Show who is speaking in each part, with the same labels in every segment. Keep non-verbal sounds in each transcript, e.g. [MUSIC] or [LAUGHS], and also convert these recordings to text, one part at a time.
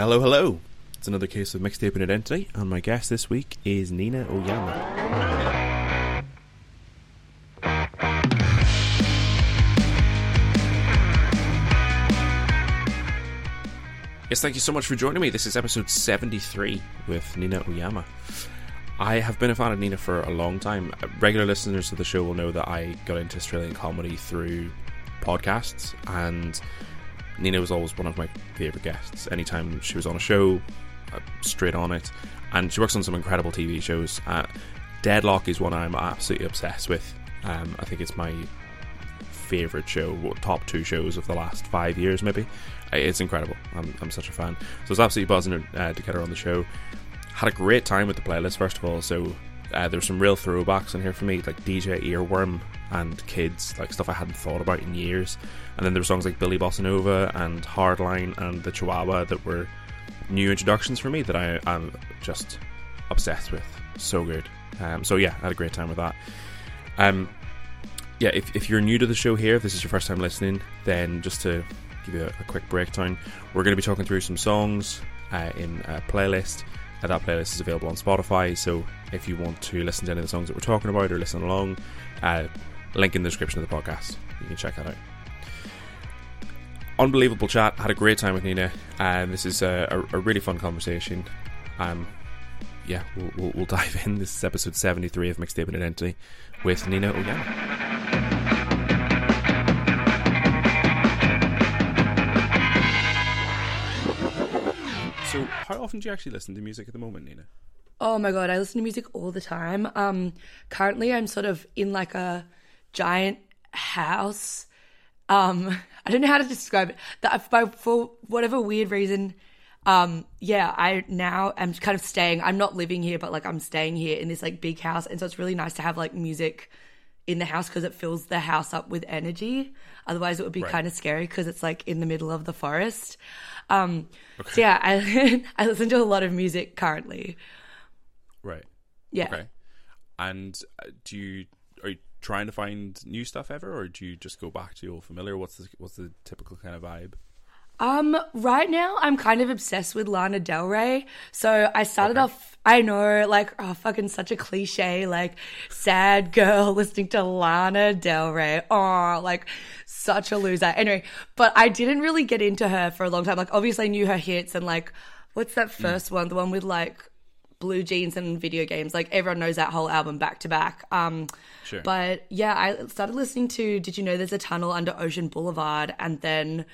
Speaker 1: Hello, hello. It's another case of Mixtaping Identity, and my guest this week is Nina Oyama. Yes, thank you so much for joining me. This is episode 73 with Nina Oyama. I have been a fan of Nina for a long time. Regular listeners of the show will know that I got into Australian comedy through podcasts, and Nina was always one of my favourite guests. Anytime she was on a show, uh, straight on it. And she works on some incredible TV shows. Uh, Deadloch is one I'm absolutely obsessed with. Um, I think it's my favourite show, top two shows of the last five years, maybe. Uh, It's incredible. I'm, I'm such a fan. So it's absolutely buzzing uh, to get her on the show. Had a great time with the playlist, first of all. So uh, there's some real throwbacks in here for me, like DJ Earworm and Kids, like stuff I hadn't thought about in years. And then there were songs like Billie Bossa Nova and Hardline and The Chihuahua that were new introductions for me that I am just obsessed with. So good. Um, so yeah, I had a great time with that. Um, yeah, if, if you're new to the show here, if this is your first time listening, then just to give you a, a quick breakdown, we're going to be talking through some songs uh, in a playlist. That playlist is available on Spotify, so if you want to listen to any of the songs that we're talking about or listen along, uh, link in the description of the podcast. You can check that out. Unbelievable chat. Had a great time with Nina, and this is a, a, a really fun conversation. Um, yeah, we'll, we'll, we'll [LAUGHS] dive in. This is episode 73 of Mixtaping Identity with Nina Oyama. How often do you actually listen to music at the moment, Nina?
Speaker 2: Oh my god, I listen to music all the time. Um, currently, I'm sort of in like a giant house. Um, [LAUGHS] I don't know how to describe it. That by for whatever weird reason, um, yeah, I now am kind of staying. I'm not living here, but like I'm staying here in this like big house, and so it's really nice to have like music in the house because it fills the house up with energy. Otherwise, it would be
Speaker 1: Right.
Speaker 2: kind of scary because it's like in the middle of the forest. Um, So yeah, I [LAUGHS] I listen to a lot of music currently.
Speaker 1: Right.
Speaker 2: Yeah.
Speaker 1: Okay. And uh, do you are you trying to find new stuff ever, or do you just go back to your old familiar? What's the what's the typical kind of vibe?
Speaker 2: Um, right now I'm kind of obsessed with Lana Del Rey. So I started
Speaker 1: Okay.
Speaker 2: off, I know, like, oh, fucking such a cliche, like, sad girl [LAUGHS] listening to Lana Del Rey. Oh, like, such a loser. Anyway, but I didn't really get into her for a long time. Like, obviously I knew her hits and, like, what's that first one? The one with, like, blue jeans and video games. Like, everyone knows that whole album back to back. Um,
Speaker 1: Sure.
Speaker 2: but yeah, I started listening to Did You Know There's a Tunnel Under Ocean Boulevard and then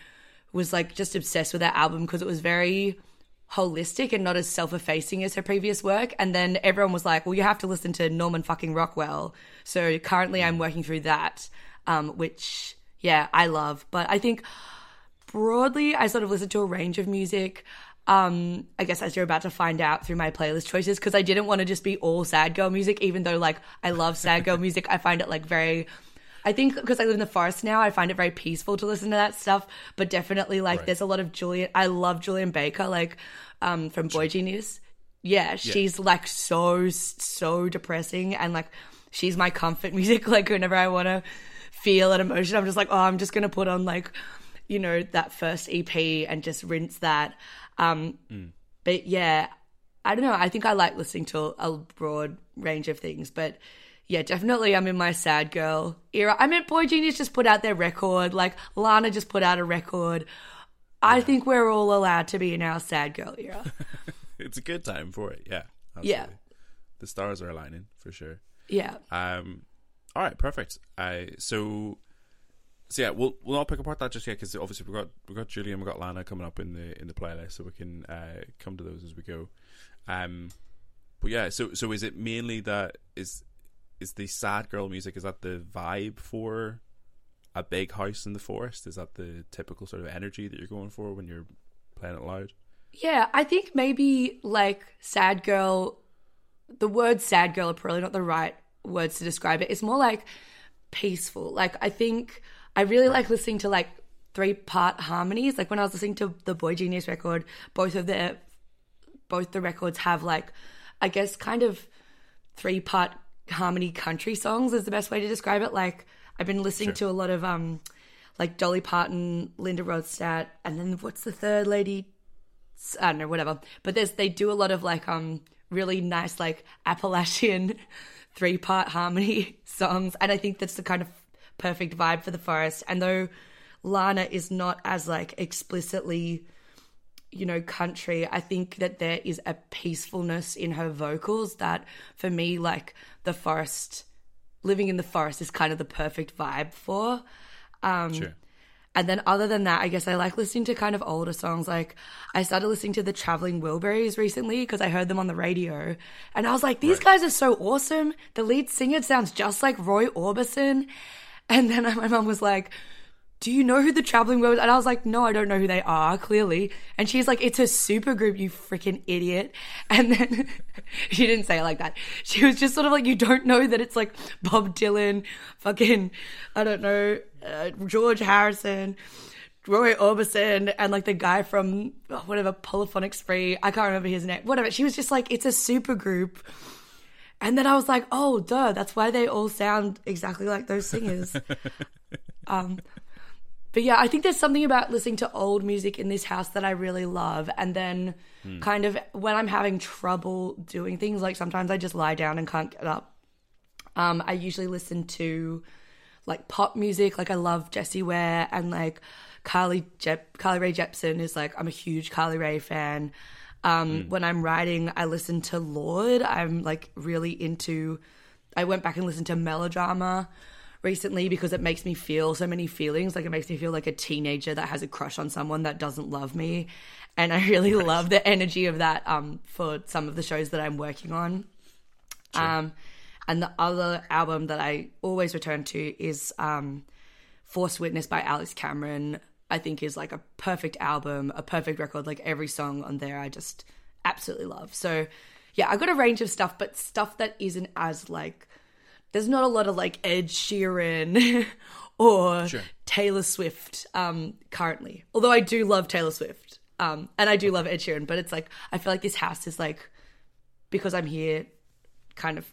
Speaker 2: was like just obsessed with that album because it was very holistic and not as self-effacing as her previous work. And then everyone was like, "Well, you have to listen to Norman fucking Rockwell." So currently, I'm working through that, um, which yeah, I love. But I think broadly, I sort of listen to a range of music. Um, I guess as you're about to find out through my playlist choices, because I didn't want to just be all sad girl music, even though like I love sad girl [LAUGHS] music. I find it like very I think because I live in the forest now, I find it very peaceful to listen to that stuff. But definitely, like,
Speaker 1: Right.
Speaker 2: there's a lot of Julien. I love Julien Baker, like, um, from Boy Genius. Yeah, she's like so so depressing, and like, she's my comfort [LAUGHS] music. Like, whenever I want to feel an emotion, I'm just like, oh, I'm just gonna put on like, you know, that first EP and just rinse that. Um, but yeah, I don't know. I think I like listening to a broad range of things, but yeah, definitely I'm in my sad girl era. I mean, Boy Genius just put out their record. Like Lana just put out a record. I think we're all allowed to be in our sad girl era. [LAUGHS]
Speaker 1: It's a good time for it. Yeah.
Speaker 2: Yeah.
Speaker 1: The stars are aligning for sure.
Speaker 2: yeah.
Speaker 1: Um, all right, perfect. I so, so yeah, we'll we'll not pick apart that just yet because obviously we got we got Julien, we got Lana coming up in the in the playlist, so we can uh, come to those as we go. Um, but yeah, so so is it mainly that is is the sad girl music? Is that the vibe for a big house in the forest? Is that the typical sort of energy that you're going for when you're playing it loud?
Speaker 2: Yeah, I think maybe like sad girl, the word sad girl are probably not the right words to describe it. It's more like peaceful. Like, I think I really like listening to like three part harmonies. Like, when I was listening to the Boy Genius record, both of the both the records have like, I guess, kind of three part harmony country songs is the best way to describe it. Like, I've been listening to a lot of um, like Dolly Parton, Linda Ronstadt, and then what's the third lady? I don't know, whatever. But there's they do a lot of like um really nice like Appalachian [LAUGHS] three part harmony [LAUGHS] songs, and I think that's the kind of perfect vibe for the forest. And though Lana is not as like explicitly you know country i think that there is a peacefulness in her vocals that for me like the forest living in the forest is kind of the perfect vibe for um
Speaker 1: Sure.
Speaker 2: and then other than that, I guess I like listening to kind of older songs. Like I started listening to the Traveling Wilburys recently because I heard them on the radio. And I was like, these guys are so awesome. The lead singer sounds just like Roy Orbison. And then [LAUGHS] my mom was like, do you know who the Traveling Wilburys? And I was like, no, I don't know who they are, clearly. And she's like, it's a super group, you freaking idiot. [LAUGHS] And then [LAUGHS] she didn't say it like that. She was just sort of like, you don't know that it's like Bob Dylan, fucking, I don't know, uh, George Harrison, Roy Orbison, and like the guy from oh, whatever Polyphonic Spree. I can't remember his name. Whatever. She was just like, it's a super group. And then I was like, oh, duh, that's why they all sound exactly like those singers. [LAUGHS] um, but yeah, I think there's something about listening to old music in this house that I really love. And then, kind of, when I'm having trouble doing things, like sometimes I just lie down and can't get up. Um, I usually listen to like pop music. Like I love Jessie Ware and like Carly Jep- Carly Rae Jepsen is like I'm a huge Carly Rae fan. Um, When I'm writing, I listen to Lorde. I'm like really into. I went back and listened to Melodrama recently because it makes me feel so many feelings. Like it makes me feel like a teenager that has a crush on someone that doesn't love me, and I really love the energy of that um, for some of the shows that I'm working on. Um, and the other album that I always return to is um, Forced Witness by Alex Cameron. I think is like a perfect album, a perfect record. Like every song on there, I just absolutely love. So yeah, I got a range of stuff, but stuff that isn't as like there's not a lot of like Ed Sheeran [LAUGHS] or
Speaker 1: Sure.
Speaker 2: Taylor Swift um, currently. Although I do love Taylor Swift um, and I do love Ed Sheeran, but it's like I feel like this house is like because I'm here, kind of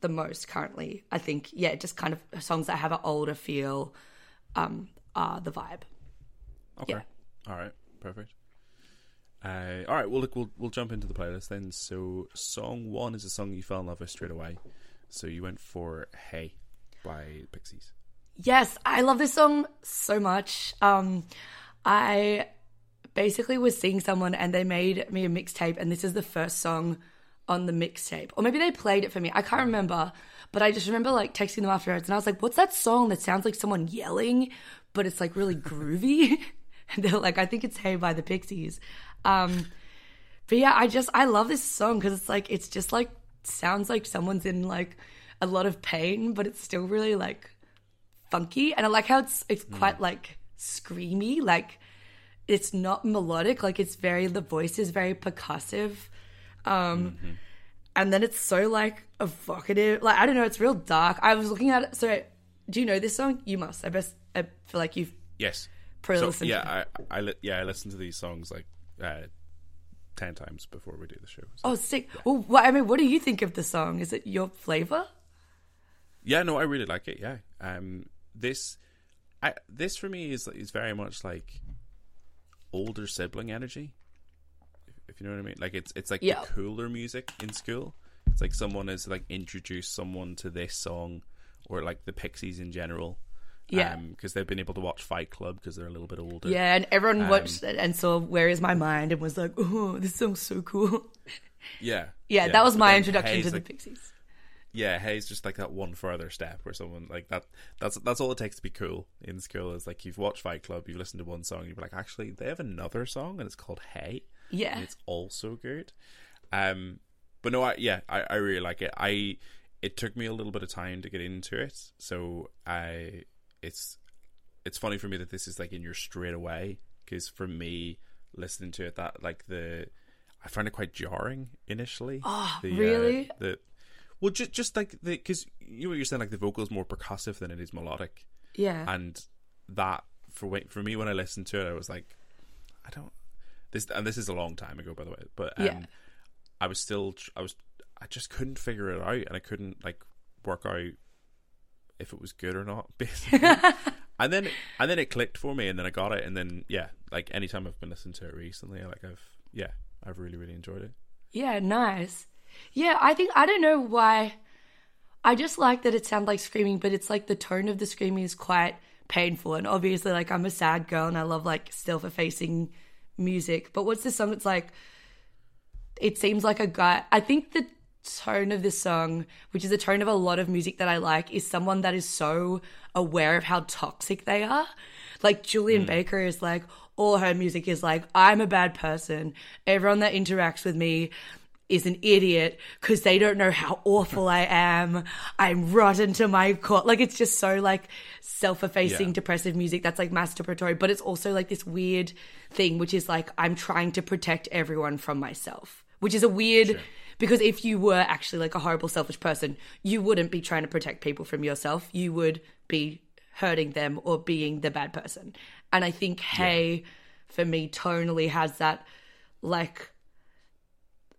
Speaker 2: the most currently. I think yeah, just kind of songs that have an older feel um, are the vibe.
Speaker 1: Okay.
Speaker 2: Yeah.
Speaker 1: All right. Perfect. Uh, all right. Well, look, we'll we'll jump into the playlist then. So, song one is a song you fell in love with straight away. So you went for "Hey" by Pixies.
Speaker 2: Yes, I love this song so much. Um, I basically was seeing someone and they made me a mixtape, and this is the first song on the mixtape. Or maybe they played it for me. I can't remember. But I just remember like texting them afterwards, and I was like, "What's that song that sounds like someone yelling, but it's like really groovy?" [LAUGHS] and they're like, "I think it's Hey by the Pixies." Um, but yeah, I just I love this song because it's like it's just like sounds like someone's in like a lot of pain, but it's still really like funky. And I like how it's it's quite like screamy, like it's not melodic, like it's very the voice is very percussive. Um and then it's so like evocative. Like I don't know, it's real dark. I was looking at it so do you know this song? You must. I best I feel like you've
Speaker 1: Yes.
Speaker 2: probably
Speaker 1: So yeah, I, I yeah I listen to these songs like uh, ten times before we do the show. So.
Speaker 2: Oh, sick. Well, what, I mean, what do you think of the song? Is it your flavor?
Speaker 1: Yeah, no, I really like it. Yeah, um, this, I this for me is is very much like older sibling energy. If, if you know what I mean, like it's it's like
Speaker 2: Yeah.
Speaker 1: the cooler music in school. It's like someone has like introduced someone to this song, or like the Pixies in general.
Speaker 2: Yeah.
Speaker 1: because they've been able to watch Fight Club because they're a little bit older.
Speaker 2: Yeah, and everyone
Speaker 1: Um,
Speaker 2: watched it and saw "Where Is My Mind" and was like, "Oh, this song's so cool." [LAUGHS]
Speaker 1: yeah,
Speaker 2: Yeah, that was
Speaker 1: but
Speaker 2: my introduction
Speaker 1: Hayes,
Speaker 2: to the
Speaker 1: like,
Speaker 2: Pixies.
Speaker 1: yeah, Hayes just like that one further step where someone like that. That's that's all it takes to be cool in school. Is like you've watched Fight Club, you've listened to one song, you're like, actually, they have another song and it's called Hey,
Speaker 2: Yeah,
Speaker 1: and it's also good. Um, but no, I yeah, I, I really like it. I it took me a little bit of time to get into it, so I it's it's funny for me that this is like in your straight away because for me listening to it that like the I find it quite jarring initially.
Speaker 2: Oh,
Speaker 1: the, uh,
Speaker 2: really?
Speaker 1: the well, just just like the because you know what you're saying, like the vocal is more percussive than it is melodic,
Speaker 2: yeah,
Speaker 1: and that for for me when I listened to it, I was like, I don't this, and this is a long time ago, by the way, but um,
Speaker 2: Yeah.
Speaker 1: I was still I was I just couldn't figure it out, and I couldn't like work out if it was good or not, [LAUGHS] basically. [LAUGHS] and then and then it clicked for me, and then I got it, and then yeah, like anytime I've been listening to it recently, like I've yeah, I've really really enjoyed it.
Speaker 2: Yeah, nice. Yeah, I think I don't know why. I just like that it sounds like screaming, but it's like the tone of the screaming is quite painful, and obviously, like I'm a sad girl, and I love like self-effacing music. But what's this song? It's like it seems like a guy. I think the tone of this song, which is the tone of a lot of music that I like, is someone that is so aware of how toxic they are. Like Julien hmm. Baker is like, all her music is like, I'm a bad person. Everyone that interacts with me is an idiot because they don't know how awful I am. I'm rotten to my core. Like it's just so like self-effacing,
Speaker 1: Yeah.
Speaker 2: depressive music that's like masturbatory, but it's also like this weird thing, which is like I'm trying to protect everyone from myself, which is a weird. Because if you were actually like a horrible, selfish person, you wouldn't be trying to protect people from yourself. You would be hurting them or being the bad person. And I think Hey, for me, tonally has that like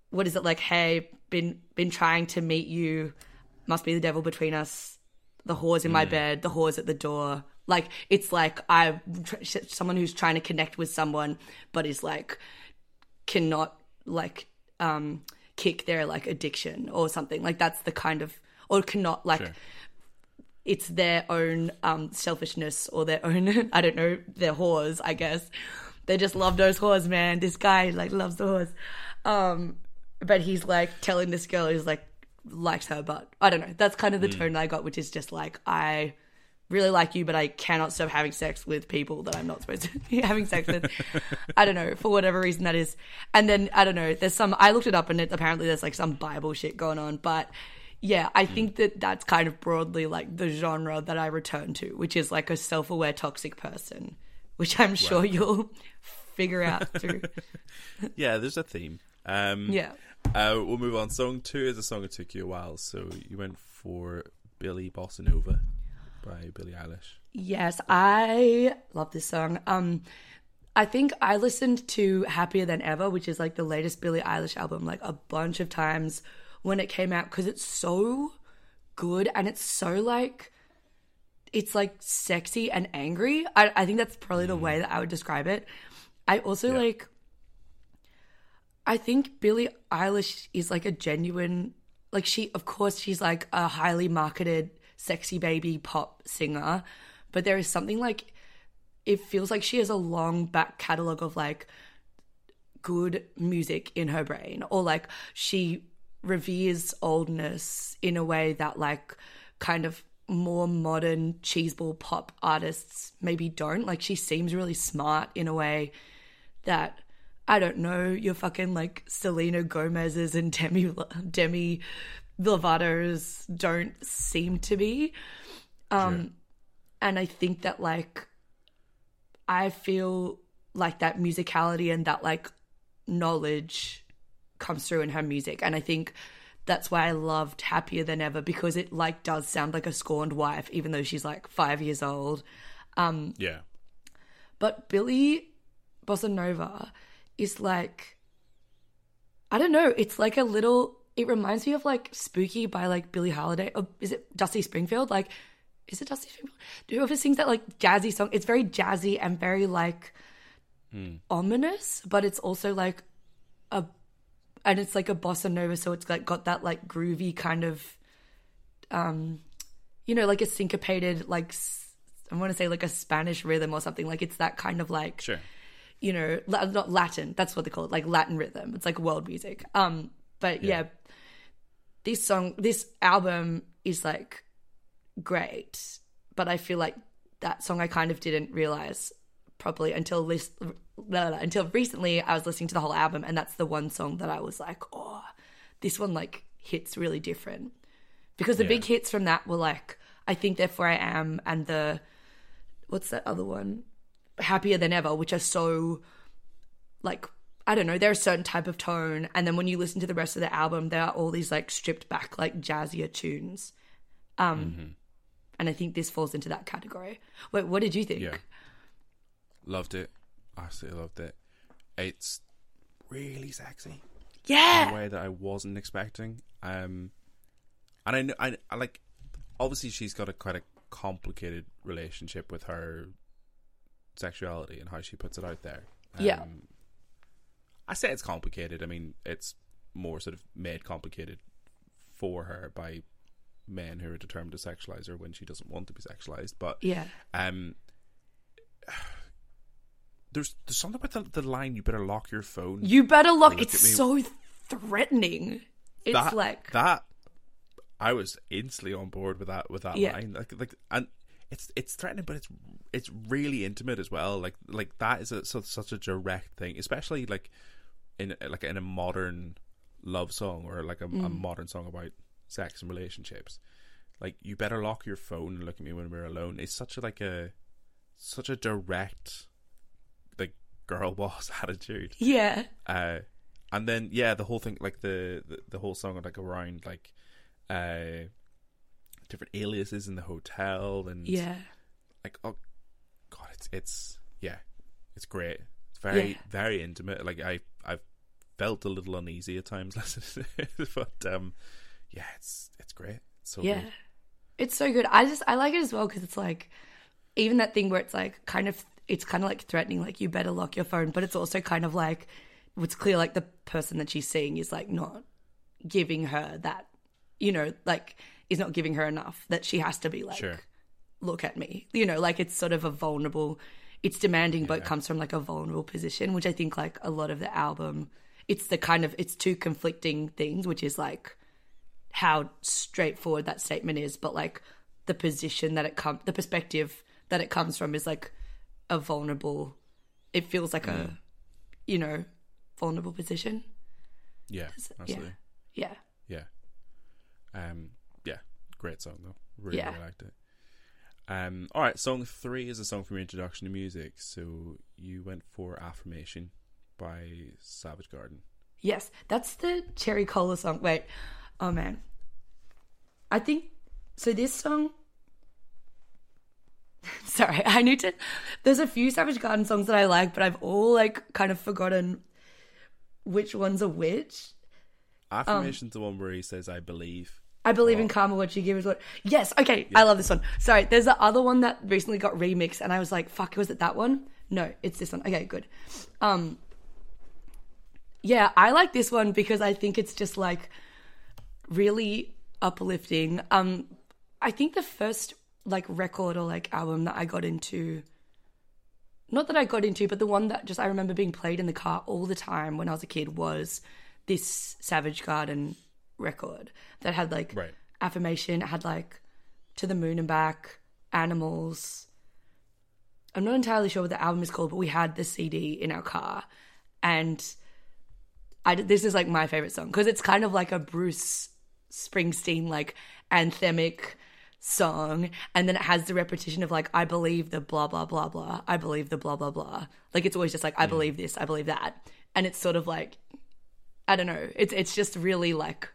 Speaker 2: what is it like hey been been trying to meet you must be the devil between us the whores in my bed the whores at the door like it's like i someone who's trying to connect with someone but is like cannot like um kick their like addiction or something. Like that's the kind of or cannot like
Speaker 1: Sure.
Speaker 2: it's their own um selfishness or their own [LAUGHS] I don't know their whores I guess. They just love those whores man. This guy like loves the whores. Um but he's like telling this girl he's like likes her but I don't know. That's kind of the tone I got which is just like I really like you but I cannot stop having sex with people that I'm not supposed to be [LAUGHS] having sex with I don't know for whatever reason that is and then I don't know there's some I looked it up and it apparently there's like some bible shit going on but yeah, I think that that's kind of broadly like the genre that I return to, which is like a self aware toxic person, which I'm sure you'll [LAUGHS] figure out through. [LAUGHS]
Speaker 1: Yeah, there's a theme. Um,
Speaker 2: yeah.
Speaker 1: Uh, we'll move on. Song two is a song that took you a while, so you went for Billie Bossa Nova by Billie Eilish.
Speaker 2: Yes, I love this song. Um, I think I listened to Happier Than Ever, which is like the latest Billie Eilish album, like a bunch of times when it came out because it's so good and it's so like it's like sexy and angry. I, I think that's probably the way that I would describe it. I also
Speaker 1: Yeah.
Speaker 2: like I think Billie Eilish is like a genuine like she of course she's like a highly marketed sexy baby pop singer, but there is something like it feels like she has a long back catalog of like good music in her brain or like she reveres oldness in a way that like kind of more modern cheeseball pop artists maybe don't. Like she seems really smart in a way that I don't know your fucking like Selena Gomez's and Demi Demi Lovato's don't seem to be. Um and I think that like I feel like that musicality and that like knowledge comes through in her music. And I think that's why I loved Happier Than Ever because it like does sound like a scorned wife even though she's like 5 years old.
Speaker 1: Um, Yeah.
Speaker 2: but Billie Bossa Nova is like I don't know, it's like a little it reminds me of like Spooky by like Billie Holiday or is it Dusty Springfield? Like is it Dusty Springfield? Whoever sings that like jazzy song, it's very jazzy and very like ominous, but it's also like a and it's like a bossa nova, so it's like got that like groovy kind of um you know, like a syncopated like I want to say like a Spanish rhythm or something. Like it's that kind of like
Speaker 1: Sure.
Speaker 2: you know, not Latin. That's what they call it, like Latin rhythm. It's like world music. Um, but yeah. this song, this album is like great, but I feel like that song I kind of didn't realize properly until this until recently. I was listening to the whole album, and that's the one song that I was like, oh, this one like hits really different because the
Speaker 1: Yeah.
Speaker 2: big hits from that were like I think therefore I am and the what's that other one happier than ever which are so like I don't know they're a certain type of tone and then when you listen to the rest of the album there are all these like stripped back like jazzier tunes um and I think this falls into that category wait what did you think
Speaker 1: Yeah. Loved it. Absolutely loved it. It's really sexy
Speaker 2: Yeah.
Speaker 1: in a way that I wasn't expecting. Um, and I know, I, I like, obviously she's got a quite a complicated relationship with her sexuality and how she puts it out there.
Speaker 2: Yeah.
Speaker 1: I say it's complicated. I mean, it's more sort of made complicated for her by men who are determined to sexualize her when she doesn't want to be sexualized. But
Speaker 2: Yeah.
Speaker 1: um, there's there's something about the, the line. You better lock your phone.
Speaker 2: You better lock.
Speaker 1: Look
Speaker 2: It's so threatening. It's
Speaker 1: that,
Speaker 2: like
Speaker 1: that. I was instantly on board with that with that
Speaker 2: Yeah.
Speaker 1: line. Like like and it's it's threatening, but it's it's really intimate as well. Like like that is a, such such a direct thing, especially like in like in a modern love song or like a, a
Speaker 2: Mm.
Speaker 1: modern song about sex and relationships. Like you better lock your phone and look at me when we're alone. It's such a like a such a direct like girl [LAUGHS] boss attitude
Speaker 2: yeah,
Speaker 1: uh and then yeah the whole thing like the the, the whole song like around like uh different aliases in the hotel and
Speaker 2: yeah,
Speaker 1: like oh god it's it's yeah it's great very
Speaker 2: Yeah.
Speaker 1: very intimate like i i've felt a little uneasy at times [LAUGHS] listening to it but um yeah it's it's great it's so
Speaker 2: yeah.
Speaker 1: good.
Speaker 2: It's so good. I just I like it as well because it's like even that thing where it's like kind of it's kind of like threatening, like you better lock your phone, but it's also kind of like it's clear like the person that she's seeing is like not giving her that, you know, like is not giving her enough that she has to be like
Speaker 1: sure
Speaker 2: look at me. You know, like it's sort of a vulnerable, it's demanding, but it comes from like a vulnerable position, which I think like a lot of the album, it's the kind of, it's two conflicting things, which is like how straightforward that statement is, but like the position that it comes, the perspective that it comes from is like a vulnerable, it feels like a, you know, vulnerable position.
Speaker 1: yeah absolutely
Speaker 2: Yeah.
Speaker 1: Yeah. Um. Yeah. Great song though. Really,
Speaker 2: Yeah.
Speaker 1: really liked it. Um. All right. Song three is a song from your introduction to music. So you went for "Affirmation" by Savage Garden.
Speaker 2: Yes, that's the Cherry Cola song. Wait, oh man, I think so. This song. [LAUGHS] Sorry, I need to. There's a few Savage Garden songs that I like, but I've all like kind of forgotten which ones are which.
Speaker 1: Affirmation's the one where he says, "I believe."
Speaker 2: I believe in karma. What you give is what. Yes. Okay. I love this one. Sorry. There's the other one that recently got remixed, and I was like, "Fuck, was it that one?" No, it's this one. Okay, good. Um. Yeah, I like this one because I think it's just like really uplifting. Um, I think the first like record or like album that I got into. Not that I got into, but the one that just I remember being played in the car all the time when I was a kid was this Savage Garden record that had like
Speaker 1: Right.
Speaker 2: affirmation. It had like to the moon and back, animals. I'm not entirely sure what the album is called, but we had the CD in our car, and I this is like my favorite song because it's kind of like a Bruce Springsteen like anthemic song, and then it has the repetition of like I believe the blah blah blah blah, I believe the blah blah blah. Like it's always just like I believe this, I believe that, and it's sort of like I don't know. It's it's just really like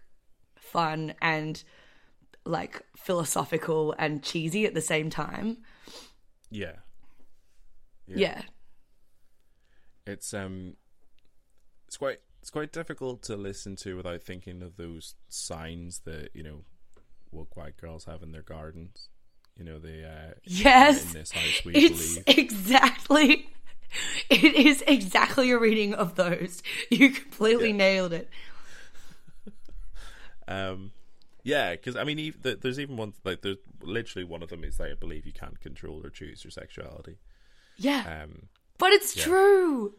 Speaker 2: fun and like philosophical and cheesy at the same time.
Speaker 1: Yeah.
Speaker 2: Yeah.
Speaker 1: It's um. It's quite. It's quite difficult to listen to without thinking of those signs that you know, woke white girls have in their gardens. You know, they uh,
Speaker 2: Yes.
Speaker 1: in this house we
Speaker 2: It's
Speaker 1: believe.
Speaker 2: exactly [LAUGHS] it is exactly a reading of those. You completely nailed it.
Speaker 1: Um, yeah, because I mean, ev- th- there's even one like there's literally one of them is like I believe you can't control or choose your sexuality.
Speaker 2: Yeah.
Speaker 1: Um,
Speaker 2: but it's true.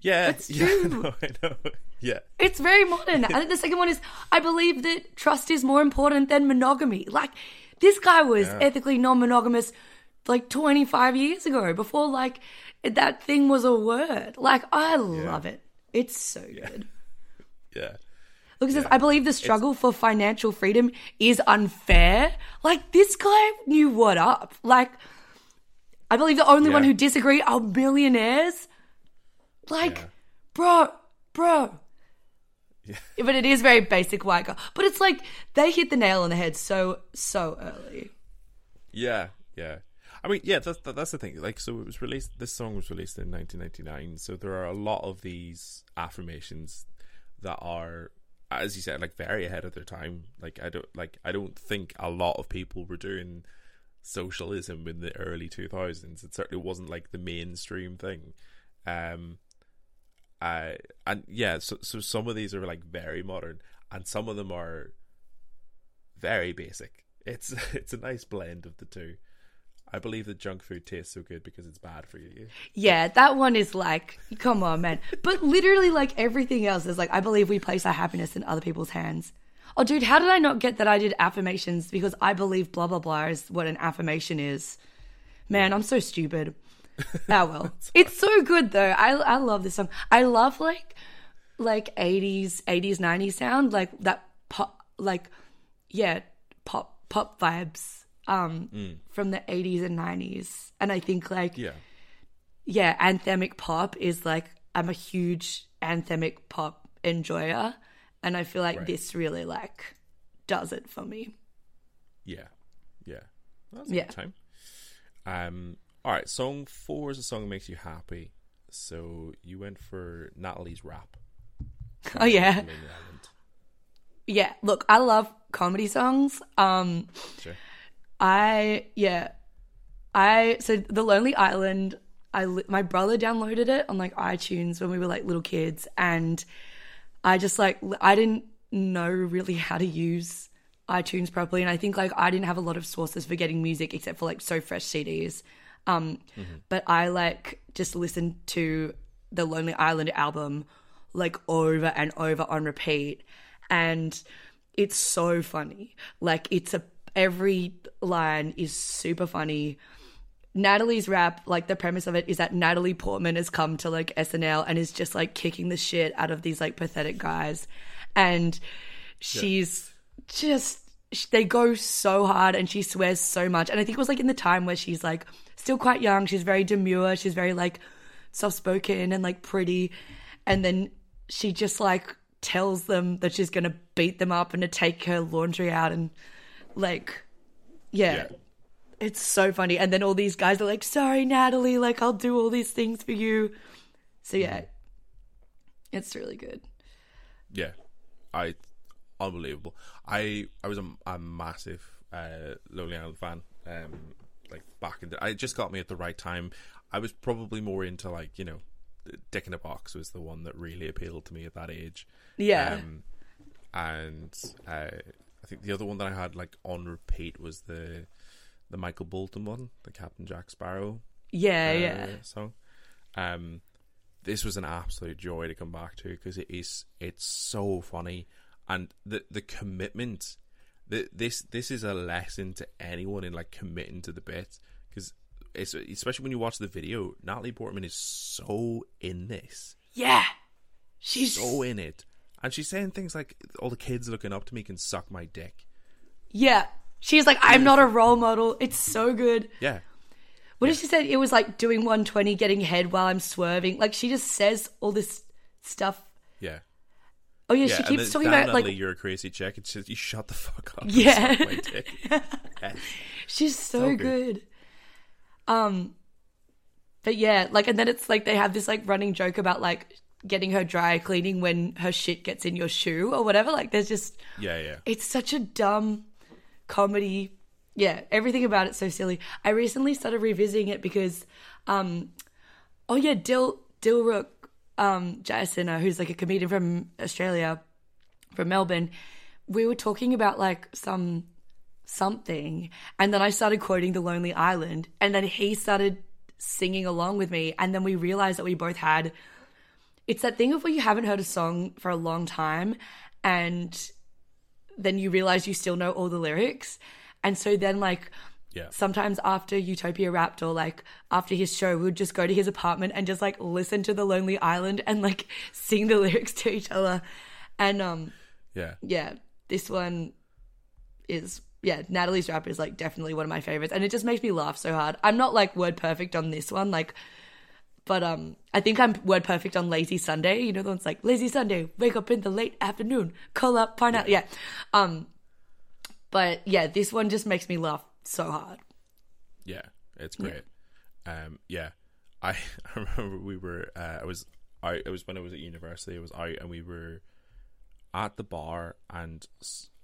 Speaker 1: yeah,
Speaker 2: It's [LAUGHS]
Speaker 1: yeah,
Speaker 2: true.
Speaker 1: no, I know. [LAUGHS] Yeah,
Speaker 2: It's very modern. I think the second one is I believe that trust is more important than monogamy. Like this guy was
Speaker 1: Yeah.
Speaker 2: ethically non-monogamous like 25 years ago before like that thing was a word. Like I love it. It's so good.
Speaker 1: yeah,
Speaker 2: Look, it says, I believe the struggle for financial freedom is unfair. Like, this guy knew what up. Like, I believe the only one who disagree are millionaires. Like,
Speaker 1: Yeah.
Speaker 2: bro, bro.
Speaker 1: Yeah.
Speaker 2: But it is very basic white girl. But it's like, they hit the nail on the head so, so early.
Speaker 1: yeah, yeah. I mean, yeah, that's that's the thing. Like, so it was released. This song was released in 1999. So there are a lot of these affirmations that are, as you said, like very ahead of their time. Like, I don't like. I don't think a lot of people were doing socialism in the early 2000s. It certainly wasn't like the mainstream thing. Um, uh, and yeah, so so some of these are like very modern, and some of them are very basic. It's [LAUGHS] it's a nice blend of the two. I believe that junk food tastes so good because it's bad for you.
Speaker 2: Yeah, that one is like, come on, man. But literally, like everything else is like, I believe we place our happiness in other people's hands. Oh, dude, how did I not get that I did affirmations because I believe blah blah blah is what an affirmation is? Man, I'm so stupid. Ah [LAUGHS] well, it's so good though. I I love this song. I love like like 80s 80s 90s sound like that pop like yeah pop pop vibes um from the 80s and 90s and i think like
Speaker 1: Yeah,
Speaker 2: yeah, anthemic pop is like I'm a huge anthemic pop enjoyer, and I feel like
Speaker 1: Right.
Speaker 2: this really like does it for me.
Speaker 1: yeah, yeah. That's a
Speaker 2: Yeah.
Speaker 1: good time. Um. All right. Song four is a song that makes you happy. So you went for Natalie's rap.
Speaker 2: Oh yeah, yeah. Look, I love comedy songs. Um,
Speaker 1: Sure.
Speaker 2: I yeah, I so the Lonely Island. I my brother downloaded it on like iTunes when we were like little kids, and I just like I didn't know really how to use iTunes properly, and I think like I didn't have a lot of sources for getting music except for like So Fresh CDs. Um, but I like just listened to the Lonely Island album like over and over on repeat, and it's so funny. Like it's a every line is super funny. Natalie's rap, like the premise of it is that Natalie Portman has come to like SNL and is just like kicking the shit out of these like pathetic guys. And she's just, they go so hard and she swears so much. And I think it was like in the time where she's like still quite young. She's very demure. She's very like soft spoken and like pretty. And then she just like tells them that she's going to beat them up and to take her laundry out and like, yeah.
Speaker 1: Yeah.
Speaker 2: It's so funny. And then all these guys are like, sorry, Natalie, like, I'll do all these things for you. So, yeah, it's really good.
Speaker 1: Yeah, I unbelievable. I I was a, a massive uh, Lonely Island fan. Um, like back in the, I just got me at the right time. I was probably more into like you know, Dick in a Box was the one that really appealed to me at that age.
Speaker 2: Yeah.
Speaker 1: Um, and uh, I think the other one that I had like on repeat was the the Michael Bolton one, the Captain Jack Sparrow
Speaker 2: yeah,
Speaker 1: uh,
Speaker 2: yeah.
Speaker 1: song. Um, this was an absolute joy to come back to because it is it's so funny and the the commitment. The, this this is a lesson to anyone in like committing to the bit because it's especially when you watch the video. Natalie Portman is so in this,
Speaker 2: Yeah. She's
Speaker 1: so in it, and she's saying things like, "All the kids looking up to me can suck my dick."
Speaker 2: yeah. She's like, I'm not a role model. It's so good.
Speaker 1: Yeah,
Speaker 2: What did she say? It was like doing 120, getting head while I'm swerving. Like, she just says all this stuff.
Speaker 1: yeah.
Speaker 2: Oh, yeah,
Speaker 1: Yeah,
Speaker 2: she keeps talking about, like,
Speaker 1: you're a crazy chick. It's just you shut the fuck up. and
Speaker 2: Yeah.
Speaker 1: suck my [LAUGHS] dick."
Speaker 2: She's so,
Speaker 1: So
Speaker 2: good.
Speaker 1: good.
Speaker 2: Um, but yeah, like, and then it's like they have this like running joke about like getting her dry cleaning when her shit gets in your shoe or whatever. Like, there's just
Speaker 1: Yeah, yeah.
Speaker 2: it's such a dumb comedy. Yeah, everything about it's so silly. I recently started revisiting it because, um, oh yeah, Dil Dilruk um, Jayasinha, who's like a comedian from Australia, from Melbourne, we were talking about like some something, and then I started quoting The Lonely Island, and then he started singing along with me, and then we realized that we both had. It's that thing of where you haven't heard a song for a long time, and then you realize you still know all the lyrics. And so then, like,
Speaker 1: Yeah.
Speaker 2: sometimes after Utopia Wrapped or like after his show, we would just go to his apartment and just like listen to The Lonely Island and like [LAUGHS] sing the lyrics to each other. And um,
Speaker 1: Yeah.
Speaker 2: yeah, this one is yeah, Natalie's rap is like definitely one of my favorites, and it just makes me laugh so hard. I'm not like word perfect on this one, like, but um, I think I'm word perfect on Lazy Sunday. You know, the one's like Lazy Sunday, wake up in the late afternoon, call up pineapple. Yeah, um, but yeah, this one just makes me laugh so hard.
Speaker 1: Yeah, it's great. Um, yeah, I, [LAUGHS] I remember we were. Uh, I was. I it was when I was at university. I was out and we were at the bar, and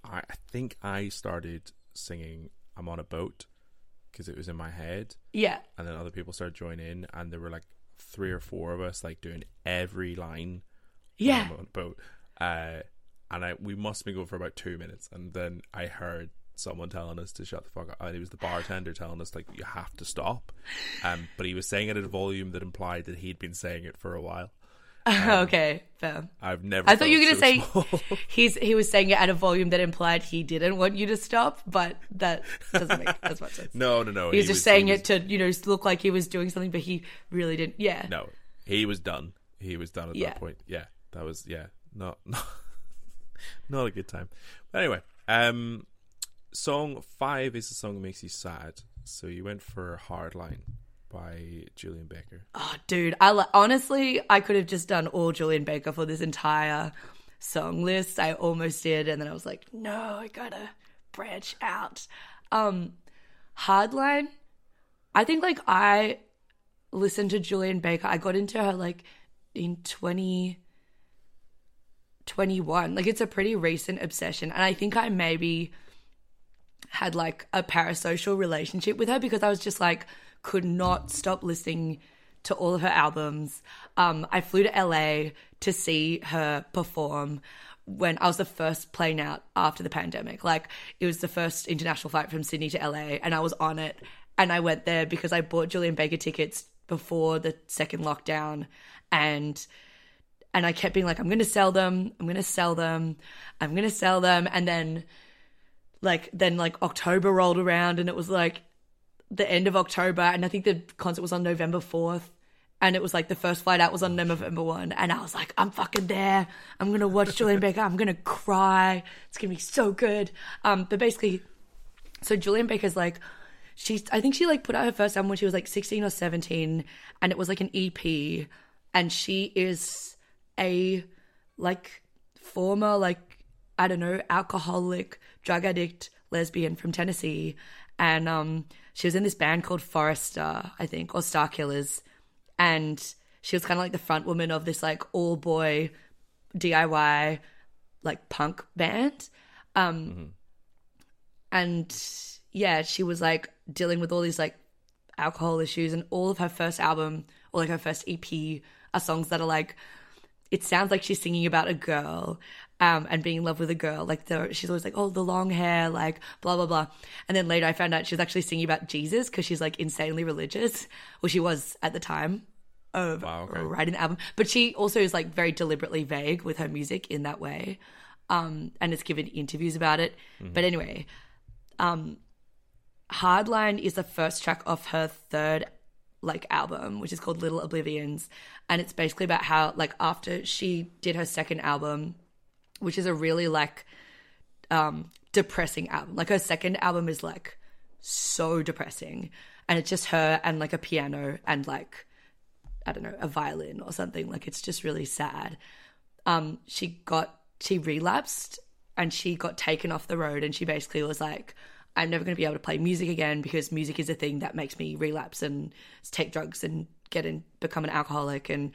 Speaker 1: I think I started singing "I'm on a boat" because it was in my head,
Speaker 2: Yeah.
Speaker 1: and then other people started joining in, and there were like three or four of us like doing every line
Speaker 2: Yeah.
Speaker 1: on boat. Uh, and I we must have been going for about two minutes, and then I heard someone telling us to shut the fuck up. And it was the bartender telling us like you have to stop. Um, but he was saying it at a volume that implied that he'd been saying it for a while. [LAUGHS]
Speaker 2: okay, fair.
Speaker 1: I've never.
Speaker 2: I thought you were going to
Speaker 1: so
Speaker 2: say
Speaker 1: small. [LAUGHS]
Speaker 2: he's he was saying it at a volume that implied he didn't want you to stop, but that doesn't make [LAUGHS] as much sense.
Speaker 1: no, no, no.
Speaker 2: he was just saying
Speaker 1: was-
Speaker 2: it to you know look like he was doing something, but he really didn't. Yeah,
Speaker 1: No, he was done. He was done at
Speaker 2: Yeah.
Speaker 1: that point. Yeah, that was yeah, not not, not a good time. But anyway, um, song five is a song that makes you sad. So you went for Hardline by Julien Baker.
Speaker 2: Oh, dude, I honestly I could have just done all Julien Baker for this entire song list. I almost did, and then I was like, no, I gotta branch out. Um, Hardline. I think like I listened to Julien Baker. I got into her like in twenty. 21 like it's a pretty recent obsession and i think i maybe had like a parasocial relationship with her because i was just like could not stop listening to all of her albums. Um i flew to la to see her perform when i was the first plane out after the pandemic. Like it was the first international flight from sydney to la and i was on it. And i went there because i bought julien baker tickets before the second lockdown. And and I kept being like, I'm gonna sell them, I'm gonna sell them, I'm gonna sell them, and then like then like October rolled around and it was like the end of October and I think the concert was on November fourth. And it was like the first flight out was on November 1. And I was like, I'm fucking there. I'm going to watch Julien Baker. I'm going to cry. It's going to be so good. Um, but basically, so Julien Baker's like, she's, I think she like put out her first album when she was like 16 or 17. And it was like an EP. And she is a like former like I don't know alcoholic drug addict lesbian from Tennessee and um she was in this band called Forrister I think or Star Killers. And she was kind of like the front woman of this like all boy DIY like punk band. Um and yeah she was like dealing with all these like alcohol issues. And all of her first album or like her first EP are songs that are like it sounds like she's singing about a girl um, and being in love with a girl. Like the, she's always like, oh, the long hair, like blah blah blah. And then later I found out she was actually singing about Jesus because she's like insanely religious. Well, she was at the time of
Speaker 1: Wow, okay.
Speaker 2: writing the album, but she also is like very deliberately vague with her music in that way, um, and has given interviews about it. But anyway, um, Hardline is the first track off her third like album, which is called Little Oblivions, and it's basically about how like after she did her second album, which is a really like um depressing album. Like her second album is like so depressing, and it's just her and like a piano and like I don't know a violin or something. Like it's just really sad. Um, she got she relapsed and she got taken off the road, and she basically was like. I'm never going to be able to play music again because music is a thing that makes me relapse and take drugs and get and become an alcoholic. And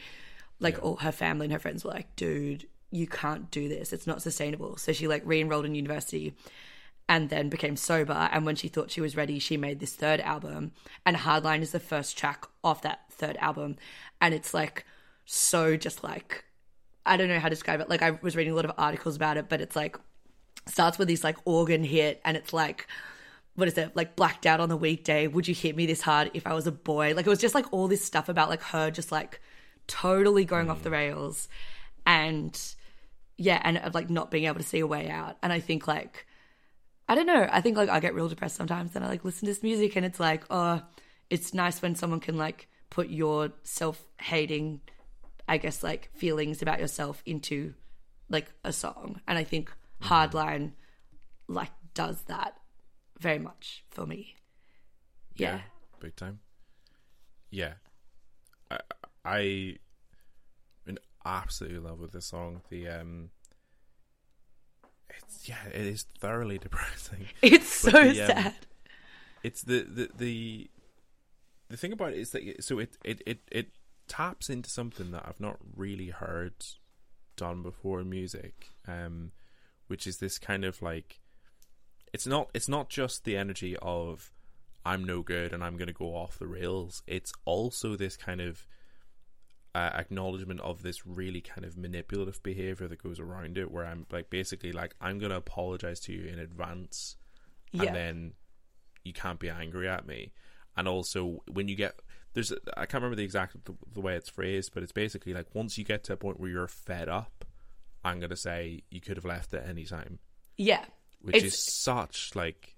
Speaker 2: like all her family and her friends were like, dude, you can't do this. It's not sustainable. So she like re enrolled in university and then became sober. And when she thought she was ready, she made this third album. And Hardline is the first track off that third album. And it's like so just like, I don't know how to describe it. Like I was reading a lot of articles about it, but it's like, starts with this like organ hit and it's like what is it like blacked out on the weekday. Would you hit me this hard if i was a boy? Like it was just like all this stuff about like her just like totally going off the rails and yeah and of like not being able to see a way out. And i think like i don't know. I think like i get real depressed sometimes and i like listen to this music and it's like oh it's nice when someone can like put your self-hating i guess like feelings about yourself into like a song. And i think hardline like does that very much for me yeah,
Speaker 1: big time. Yeah, I I am absolutely in love with this song. The um, it's yeah, it is thoroughly [LAUGHS] depressing.
Speaker 2: it's so
Speaker 1: the, um,
Speaker 2: sad
Speaker 1: It's the the the the thing about it is that so it it it it taps into something that I've not really heard done before in music, um, which is this kind of like it's not it's not just the energy of I'm no good and I'm going to go off the rails. It's also this kind of uh, acknowledgement of this really kind of manipulative behavior that goes around it, where I'm like basically like I'm going to apologize to you in advance,
Speaker 2: Yeah.
Speaker 1: and then you can't be angry at me. And also when you get there's I can't remember the exact the, the way it's phrased, but it's basically like once you get to a point where you're fed up, I'm going to say you could have left at any time,
Speaker 2: Yeah.
Speaker 1: which
Speaker 2: It's-
Speaker 1: is such like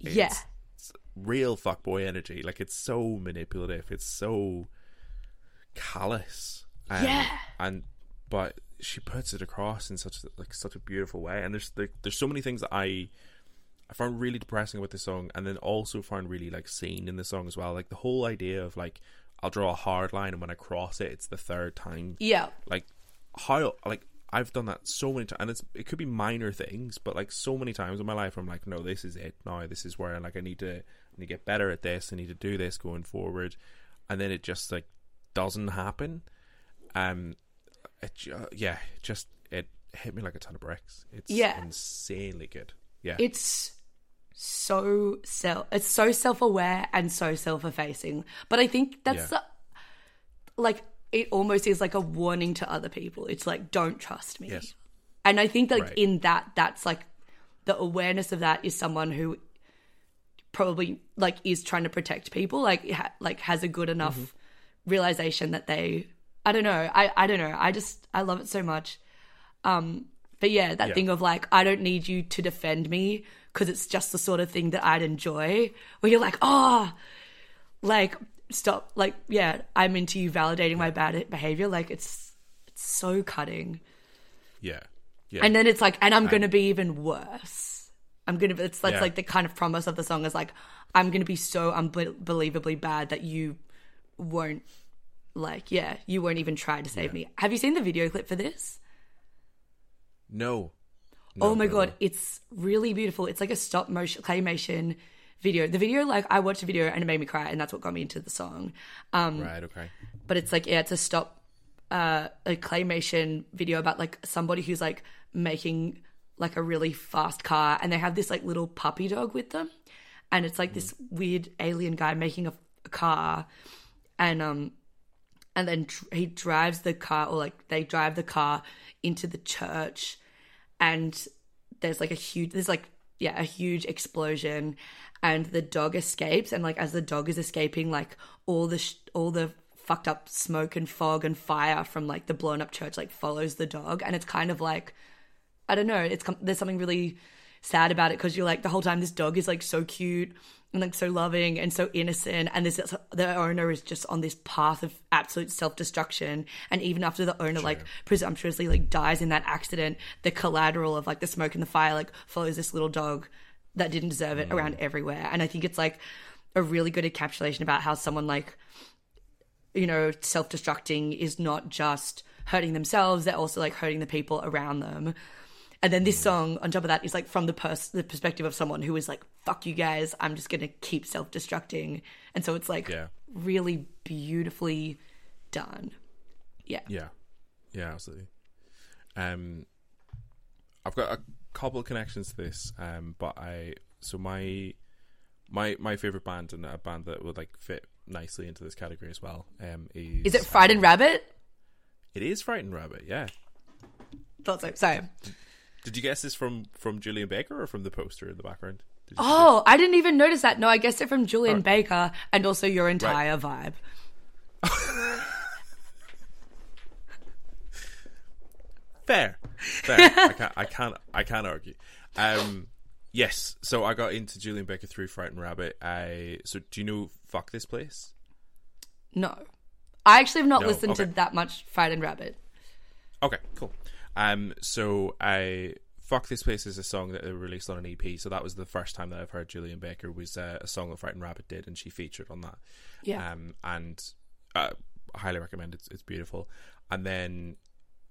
Speaker 2: Yeah.
Speaker 1: it's real fuckboy energy. Like it's so manipulative. It's so callous. Um,
Speaker 2: Yeah.
Speaker 1: And but she puts it across in such like such a beautiful way. And there's there, there's so many things that I I found really depressing about the song, and then also found really like seen in the song as well. Like the whole idea of like I'll draw a hard line, and when I cross it, it's the third time
Speaker 2: Yeah.
Speaker 1: like how like I've done that so many times, and it's it could be minor things, but like so many times in my life, I'm like, no, this is it. No, this is where like I need to I need to get better at this. I need to do this going forward, and then it just like doesn't happen. Um, it ju- yeah, just it hit me like a ton of bricks. It's
Speaker 2: Yeah.
Speaker 1: insanely good. Yeah,
Speaker 2: It's so self it's so self-aware and so self-effacing. But I think that's
Speaker 1: Yeah.
Speaker 2: the- like it almost is like a warning to other people. It's like don't trust me.
Speaker 1: Yes.
Speaker 2: And I think like
Speaker 1: Right.
Speaker 2: in that that's like the awareness of that is someone who probably like is trying to protect people like ha- like has a good enough
Speaker 1: Mm-hmm.
Speaker 2: realization that they I don't know. I I don't know. I just I love it so much. Um but yeah, that
Speaker 1: Yeah.
Speaker 2: thing of like I don't need you to defend me because it's just the sort of thing that I'd enjoy. Where you're like, "Oh, like stop like yeah, I'm into you validating my bad behavior." Like it's it's so cutting.
Speaker 1: yeah, yeah.
Speaker 2: And then it's like, and I'm going to be even worse. I'm going to, it's that's
Speaker 1: Yeah.
Speaker 2: like the kind of promise of the song is like, I'm going to be so unbelievably bad that you won't, like, yeah, you won't even try to save me. Have you seen the video clip for this?
Speaker 1: no.
Speaker 2: oh my
Speaker 1: no,
Speaker 2: God,
Speaker 1: no.
Speaker 2: it's really beautiful. It's like a stop motion claymation video. The video, like, I watched the video and it made me cry, and that's what got me into the song. Um,
Speaker 1: Right. Okay.
Speaker 2: but it's like yeah, it's a stop uh a claymation video about like somebody who's like making like a really fast car and they have this like little puppy dog with them and it's like this weird alien guy making a, a car and um and then he drives the car or like they drive the car into the church and there's like a huge there's like yeah a huge explosion and the dog escapes and like as the dog is escaping like all the sh- all the fucked up smoke and fog and fire from like the blown up church like follows the dog. And it's kind of like I don't know it's com- there's something really sad about it because you're like the whole time this dog is like so cute and like so loving and so innocent and this the owner is just on this path of absolute self-destruction. And even after the owner like presumptuously like dies in that accident the collateral of like the smoke and the fire like follows this little dog that didn't deserve it around everywhere. And i think it's like a really good encapsulation about how someone like you know self-destructing is not just hurting themselves they're also like hurting the people around them. And then this song on top of that is like from the pers- the perspective of someone who is like fuck you guys i'm just gonna keep self-destructing. And so it's like
Speaker 1: Yeah.
Speaker 2: really beautifully done. Yeah.
Speaker 1: Yeah, yeah, absolutely. Um, I've got a couple of connections to this, um, but I so my my my favorite band and a band that would like fit nicely into this category as well. Um, is
Speaker 2: is it frightened rabbit
Speaker 1: It is Frightened Rabbit. Yeah.
Speaker 2: thought so sorry
Speaker 1: Did you guess this from from Julien Baker or from the poster in the background? Did
Speaker 2: oh i didn't even notice that no i guessed it from julien
Speaker 1: Oh.
Speaker 2: baker and also your entire vibe [LAUGHS]
Speaker 1: Fair, fair. [LAUGHS] I can't, I can't, I can't argue. Um, yes. So I got into Julien Baker through Frightened Rabbit. I so do you know Fuck This Place?
Speaker 2: no i actually have not
Speaker 1: No,
Speaker 2: listened
Speaker 1: okay.
Speaker 2: to that much frightened rabbit
Speaker 1: Okay, cool. Um, so I fuck this place is a song that they released on an EP. So that was the first time that I've heard Julien Baker was uh, a song that Frightened Rabbit did, and she featured on that.
Speaker 2: yeah
Speaker 1: Um, and uh, I highly recommend it. It's, it's beautiful. And then,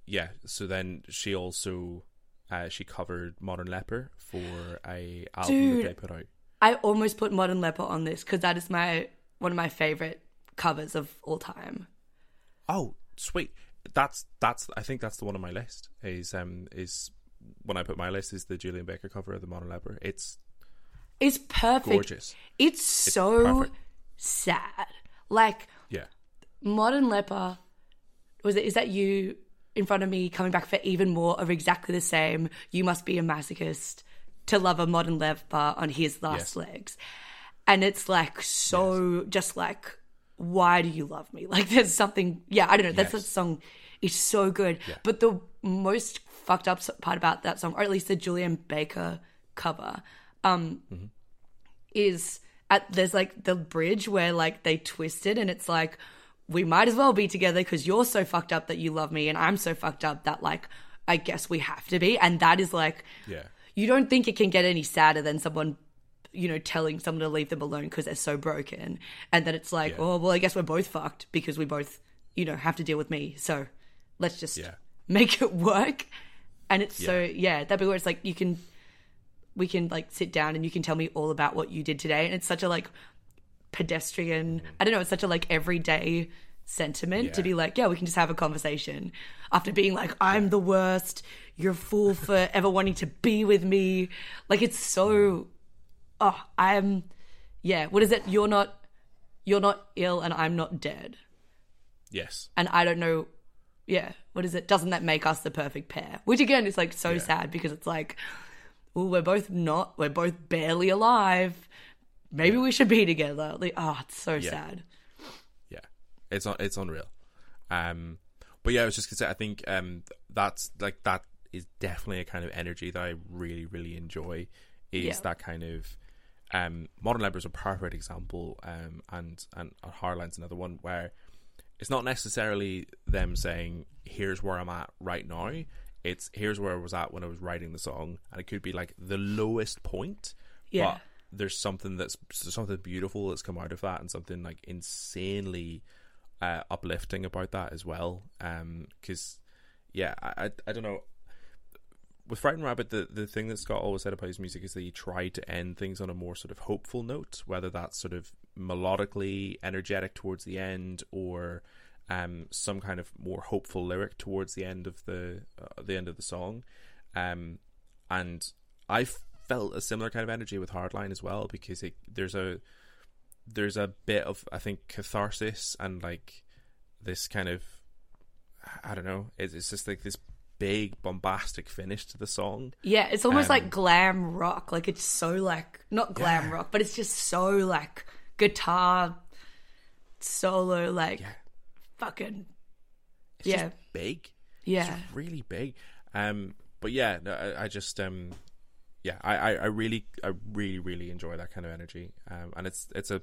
Speaker 1: yeah. So then she also uh, she covered Modern Leper for a album
Speaker 2: Dude.
Speaker 1: that they put out.
Speaker 2: I almost put Modern Leper on this because that is my one of my favorite covers of all time.
Speaker 1: Oh, sweet. That's that's. I think that's the one on my list. Is um is when I put my list is the Julien Baker cover of the Modern Leper. It's
Speaker 2: it's perfect.
Speaker 1: Gorgeous.
Speaker 2: It's so
Speaker 1: perfect.
Speaker 2: sad. Like
Speaker 1: Yeah.
Speaker 2: Modern Leper was it is that you in front of me coming back for even more of exactly the same. You must be a masochist to love a modern leper on his last
Speaker 1: Yes.
Speaker 2: legs. And it's like so just like why do you love me? [LAUGHS] Like there's something yeah i don't know. That's
Speaker 1: Yes.
Speaker 2: that song is so good. But the most fucked up part about that song or at least the julien baker cover um is at there's like the bridge where like they twist it and it's like we might as well be together because you're so fucked up that you love me and I'm so fucked up that like I guess we have to be and that is like
Speaker 1: Yeah.
Speaker 2: you don't think it can get any sadder than someone you know telling someone to leave them alone because they're so broken and then it's like
Speaker 1: Yeah.
Speaker 2: oh well I guess we're both fucked because we both you know have to deal with me so let's just
Speaker 1: Yeah.
Speaker 2: make it work and it's so
Speaker 1: Yeah.
Speaker 2: yeah that'd be where it's like you can we can like sit down and you can tell me all about what you did today and it's such a like pedestrian i don't know it's such a like everyday sentiment to be like yeah we can just have a conversation after being like i'm the worst you're a fool for ever wanting to be with me like it's so mm. oh i'm yeah what is it you're not you're not ill and i'm not dead
Speaker 1: Yes.
Speaker 2: and I don't know. Yeah, what is it? Doesn't that make us the perfect pair? Which again is like so
Speaker 1: Yeah.
Speaker 2: sad because it's like, well, we're both not, we're both barely alive. Maybe we should be together. Like, oh, it's so sad.
Speaker 1: Yeah, it's un- it's unreal. Um, but yeah, I was just gonna say, I think um, that's like that is definitely a kind of energy that I really really enjoy. Is
Speaker 2: Yeah.
Speaker 1: that kind of um, Modern Leper is a perfect example, um, and and Hardline's another one where it's not necessarily them saying, "Here's where I'm at right now." It's here's where I was at when I was writing the song, and it could be like the lowest point,
Speaker 2: Yeah.
Speaker 1: but there's something that's something beautiful that's come out of that, and something like insanely uh, uplifting about that as well. Because yeah, I, I I don't know. With Frightened Rabbit, the, the thing that Scott always said about his music is that he tried to end things on a more sort of hopeful note, whether that's sort of melodically energetic towards the end or um, some kind of more hopeful lyric towards the end of the uh, the end of the song. Um, and I felt a similar kind of energy with Hardline as well because it, there's a there's a bit of I think catharsis and like this kind of I don't know it's, it's just like this big bombastic finish to the song.
Speaker 2: Yeah, it's almost
Speaker 1: Um,
Speaker 2: like glam rock. Like it's so like not glam
Speaker 1: Yeah.
Speaker 2: rock, but it's just so like guitar solo, like
Speaker 1: Yeah.
Speaker 2: fucking
Speaker 1: It's
Speaker 2: Yeah.
Speaker 1: just big.
Speaker 2: yeah.
Speaker 1: It's really big. Um, but yeah, no, I, I just um, yeah, I, I, I really, I really, really enjoy that kind of energy. Um, and it's it's a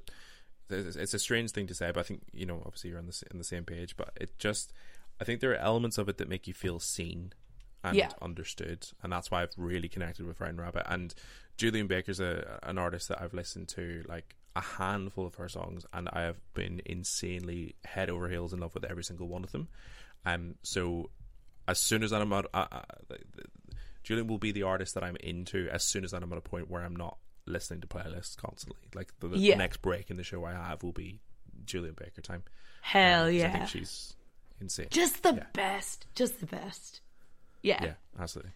Speaker 1: it's a strange thing to say, but I think you know, obviously you're on the on the same page. But it just, I think there are elements of it that make you feel seen and
Speaker 2: Yeah.
Speaker 1: understood, and that's why I've really connected with Frightened Rabbit. And Julien Baker's a an artist that I've listened to like a handful of her songs, and I have been insanely head over heels in love with every single one of them. Um, so as soon as I'm out, uh, uh, Julien will be the artist that I'm into as soon as I'm at a point where I'm not listening to playlists constantly. Like the, the
Speaker 2: Yeah.
Speaker 1: next break in the show I have will be Julien Baker time.
Speaker 2: Hell
Speaker 1: I
Speaker 2: yeah.
Speaker 1: think she's insane.
Speaker 2: Just the
Speaker 1: Yeah.
Speaker 2: best. Just the best. Yeah.
Speaker 1: Yeah, absolutely.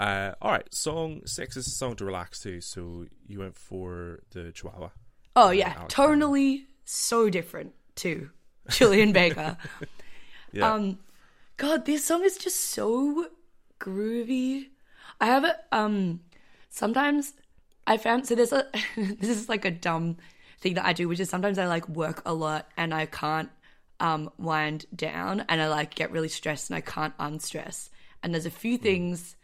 Speaker 1: Uh, all right, song six is a song to relax to. So you went for the Chihuahua.
Speaker 2: Oh yeah,
Speaker 1: Alex
Speaker 2: tonally so different to Julien Baker. [LAUGHS]
Speaker 1: Yeah,
Speaker 2: Um, God, this song is just so groovy. I have a um. Sometimes I found so there's a [LAUGHS] this is like a dumb thing that I do, which is sometimes I like work a lot and I can't um wind down and I like get really stressed and I can't unstress. And there's a few things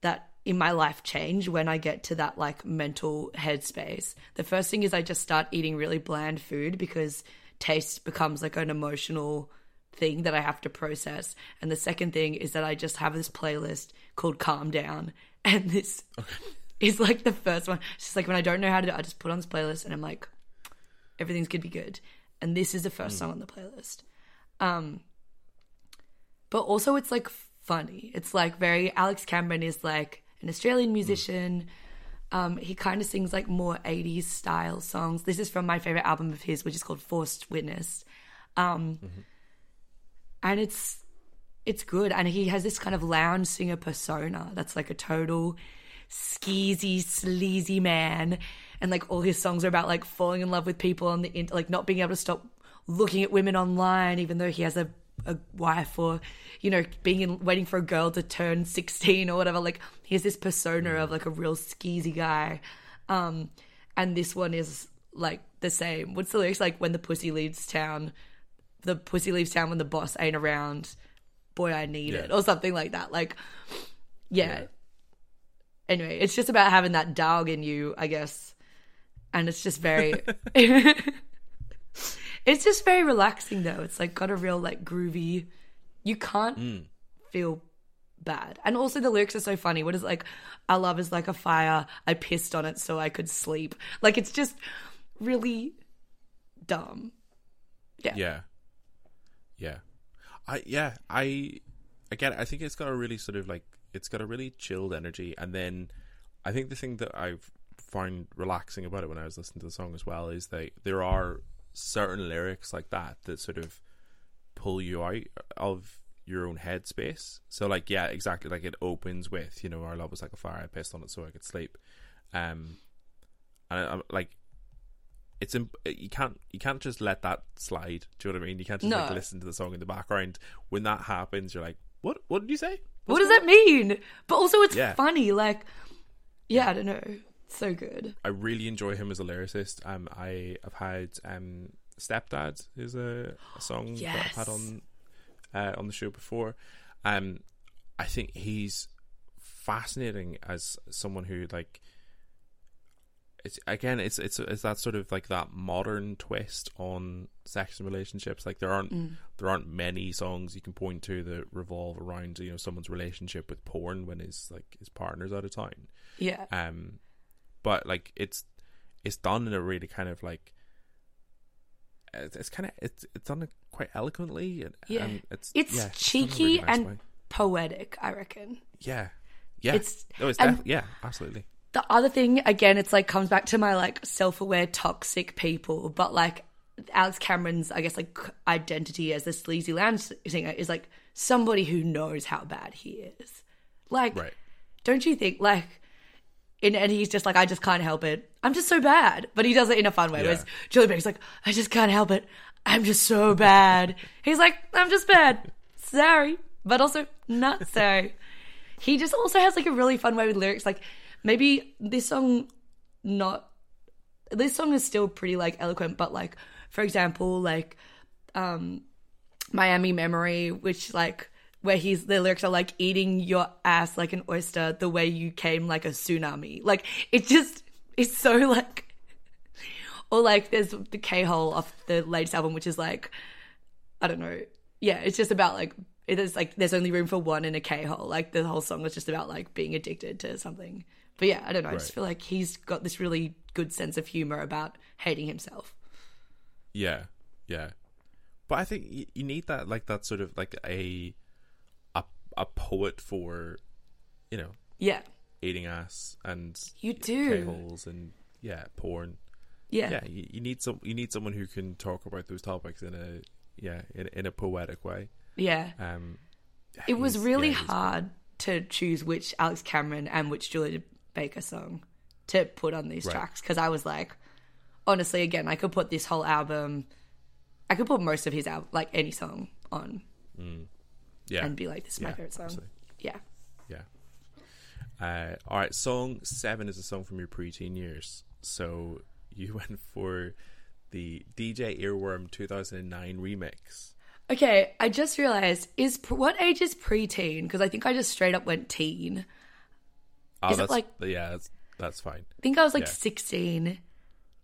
Speaker 2: that in my life change when I get to that like mental headspace. The first thing is I just start eating really bland food because taste becomes like an emotional thing that I have to process. And the second thing is that I just have this playlist called Calm Down. [LAUGHS] And this is like the first one. It's just like when I don't know how to do it, I just put on this playlist and I'm like, everything's gonna be good. And this is the first song on the playlist. Um but also it's like funny. It's like very Alex Cameron is like an Australian musician. Um, he kind of sings like more 80s style songs. This is from my favorite album of his, which is called Forced Witness. Um, And it's it's good. And he has this kind of lounge singer persona that's like a total skeezy, sleazy man. And like all his songs are about like falling in love with people on the like not being able to stop looking at women online, even though he has a, a wife or, you know, being in, waiting for a girl to turn 16 or whatever. Like he has this persona of like a real skeezy guy. Um, and this one is like the same. What's the lyrics like when the pussy leaves town? The pussy leaves town when the boss ain't around. Boy, I need
Speaker 1: Yeah.
Speaker 2: it, or something like that. Like, yeah.
Speaker 1: Yeah.
Speaker 2: Anyway, it's just about having that dog in you, I guess, and it's just very. [LAUGHS] [LAUGHS] it's just very relaxing, though. It's like got a real like groovy. You can't hmm. feel bad. And also the lyrics are so funny. What is it like? Our love is like a fire. I pissed on it so I could sleep. Like it's just really dumb. Yeah.
Speaker 1: Yeah. Yeah. I yeah, I again I think it's got a really sort of like it's got a really chilled energy and then I think the thing that I've found relaxing about it when I was listening to the song as well is that there are certain lyrics like that that sort of pull you out of your own headspace. So like yeah, exactly like it opens with, you know, our love was like a fire, I pissed on it so I could sleep. Um and I, I'm like it's imp- you can't you can't just let that slide. Do you know what I mean? You can't just like listen to the song in the background. When that happens, you're like, "What? What did you say?"
Speaker 2: What does that mean? But also it's
Speaker 1: Yeah.
Speaker 2: funny. Like, yeah, I don't know. So good.
Speaker 1: I really enjoy him as a lyricist. Um, I have had um, "Stepdad" is a, a song that I've had on uh, on the show before. Um, I think he's fascinating as someone who like. It's again, it's it's it's that sort of like that modern twist on sex and relationships. Like there aren't there aren't many songs you can point to that revolve around you know someone's relationship with porn when his like his partner's out of town
Speaker 2: Yeah.
Speaker 1: um but like it's it's done in a really kind of like it's, it's kind of it's it's done quite eloquently and,
Speaker 2: Yeah.
Speaker 1: and it's
Speaker 2: It's
Speaker 1: yeah, done in a
Speaker 2: cheeky
Speaker 1: really nice
Speaker 2: and
Speaker 1: way.
Speaker 2: poetic, I reckon.
Speaker 1: yeah yeah
Speaker 2: it's-
Speaker 1: oh, it's
Speaker 2: and-
Speaker 1: def- yeah absolutely
Speaker 2: The other thing, again, it's like comes back to my like self aware toxic people, but like Alex Cameron's, I guess, like identity as the sleazy lounge singer is like somebody who knows how bad he is. Like,
Speaker 1: right.
Speaker 2: don't you think like in, and he's just like i just can't help it. I'm just so bad. But he does it in a fun way
Speaker 1: Yeah.
Speaker 2: whereas julie Beck's like i just can't help it. I'm just so bad. [LAUGHS] He's like i'm just bad. Sorry. But also not sorry. He just also has like a really fun way with lyrics like maybe this song not this song is still pretty like eloquent but like for example like um Miami Memory, which like where he's the lyrics are like eating your ass like an oyster the way you came like a tsunami. Like it just it's so like or like there's the K hole off the latest album, which is like I don't know. Yeah, it's just about like it is like there's only room for one in a K hole. Like the whole song was just about like being addicted to something. But yeah, I don't know. I just feel like he's got this really good sense of humor about hating himself.
Speaker 1: yeah yeah but i think you, you need that like that sort of like a a, a poet for you know
Speaker 2: Yeah,
Speaker 1: eating ass and
Speaker 2: you do.
Speaker 1: holes and yeah porn
Speaker 2: Yeah.
Speaker 1: yeah you, you need some you need someone who can talk about those topics in a yeah in, in a poetic way
Speaker 2: yeah.
Speaker 1: um
Speaker 2: It was really
Speaker 1: yeah,
Speaker 2: hard to choose which Alex Cameron and which Julien Baker song to put on these
Speaker 1: Right.
Speaker 2: tracks because I was like, honestly, again, I could put this whole album, I could put most of his album, like any song on
Speaker 1: yeah
Speaker 2: and be like, this is my
Speaker 1: Yeah,
Speaker 2: favorite song.
Speaker 1: absolutely.
Speaker 2: Yeah.
Speaker 1: yeah uh all right song seven is a song from your preteen years so you [LAUGHS] went for the dj earworm 2009 remix
Speaker 2: Okay, I just realized is what age is preteen? Because I think I just straight up went teen.
Speaker 1: Oh
Speaker 2: Is it like-
Speaker 1: yeah that's that's fine
Speaker 2: I think I was like
Speaker 1: Yeah.
Speaker 2: 16.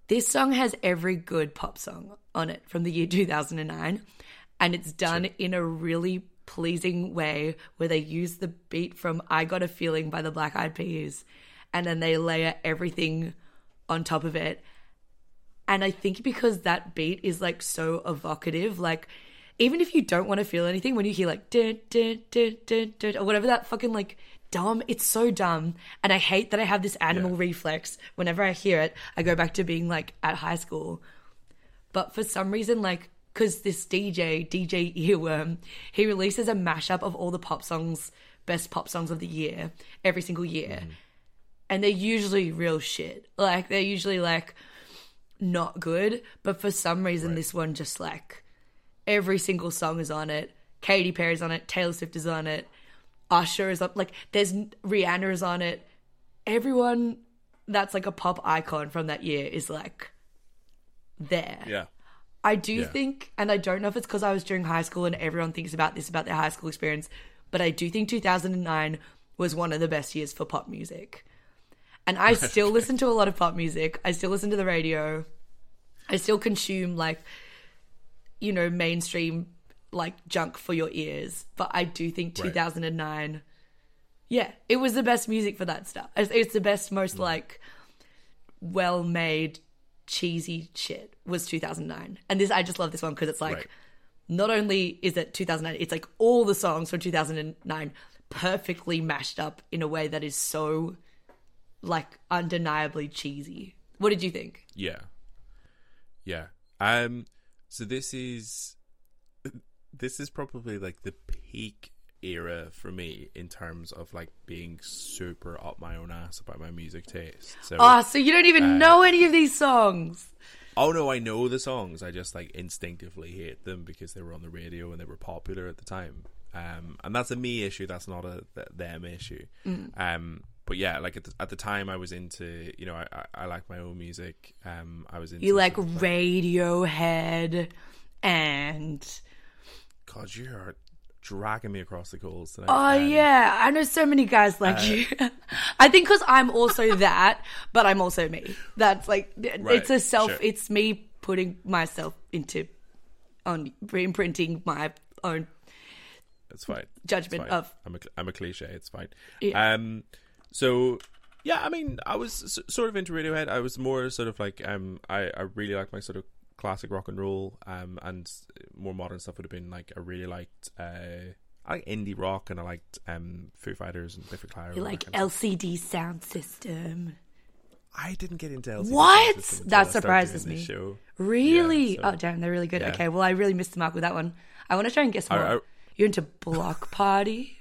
Speaker 2: This song has every good pop song on it from the year 2009. And it's done in a really pleasing way where they use the beat from I Got a Feeling by the Black Eyed Peas and then they layer everything on top of it. And I think because that beat is like so evocative, like even if you don't want to feel anything, when you hear like dun, dun, dun, or whatever that fucking like dumb, it's so dumb. And I hate that I have this animal
Speaker 1: Yeah.
Speaker 2: reflex. Whenever I hear it, I go back to being like at high school. But for some reason, like, because this DJ, DJ Earworm, he releases a mashup of all the pop songs, best pop songs of the year, every single year. Mm-hmm. and they're usually real shit. Like they're usually like not good, but for some reason this one just like every single song is on it. Katy Perry's on it, Taylor Swift is on it, Usher is up. Like there's Rihanna is on it. Everyone that's like a pop icon from that year is like there.
Speaker 1: Yeah.
Speaker 2: I do
Speaker 1: Yeah.
Speaker 2: think, and I don't know if it's because I was during high school and everyone thinks about this about their high school experience, but I do think 2009 was one of the best years for pop music. And I [LAUGHS] still listen to a lot of pop music. I still listen to the radio. I still consume like, you know, mainstream like junk for your ears. But I do think
Speaker 1: Right.
Speaker 2: 2009, yeah, it was the best music for that stuff. It's, it's the best, most like well made, cheesy shit was 2009. And this, I just love this one because it's like,
Speaker 1: Right.
Speaker 2: not only is it 2009, it's like all the songs from 2009 perfectly mashed up in a way that is so like undeniably cheesy. What did you think?
Speaker 1: Yeah. Yeah. Um so this is this is probably like the peak era for me in terms of like being super up my own ass about my music taste. So
Speaker 2: Oh, so you don't even
Speaker 1: Uh,
Speaker 2: know any of these songs.
Speaker 1: oh no, I know the songs. I just like instinctively hate them because they were on the radio and they were popular at the time. Um, and that's a me issue. That's not a th- them issue.
Speaker 2: Mm.
Speaker 1: Um, but yeah, like at the, at the time, I was into you know I I, I like my own music. Um, I was into
Speaker 2: You like Radiohead and
Speaker 1: God, you are dragging me across the coals tonight.
Speaker 2: Oh yeah, I know so many guys like you. [LAUGHS] I think because I'm also [LAUGHS] that, but I'm also me. That's like it's a self.
Speaker 1: sure.
Speaker 2: It's me putting myself into on imprinting my own
Speaker 1: It's fine.
Speaker 2: judgment
Speaker 1: It's fine.
Speaker 2: of
Speaker 1: I'm a I'm a cliche. It's fine.
Speaker 2: Yeah.
Speaker 1: Um, so yeah, I mean, I was sort of into Radiohead. I was more sort of like um, I I really like my sort of classic rock and roll. Um, and more modern stuff would have been like I really liked uh. I like indie rock and I liked um, Foo Fighters and Biffy Clyro.
Speaker 2: you like
Speaker 1: that kind of stuff.
Speaker 2: LCD sound system.
Speaker 1: I didn't get into LCD
Speaker 2: What? That surprises me. Really?
Speaker 1: so-
Speaker 2: oh damn, they're really good.
Speaker 1: yeah.
Speaker 2: Okay, well I really missed the mark with that one. I want to try and guess more.
Speaker 1: I- I-
Speaker 2: You're into Bloc Party?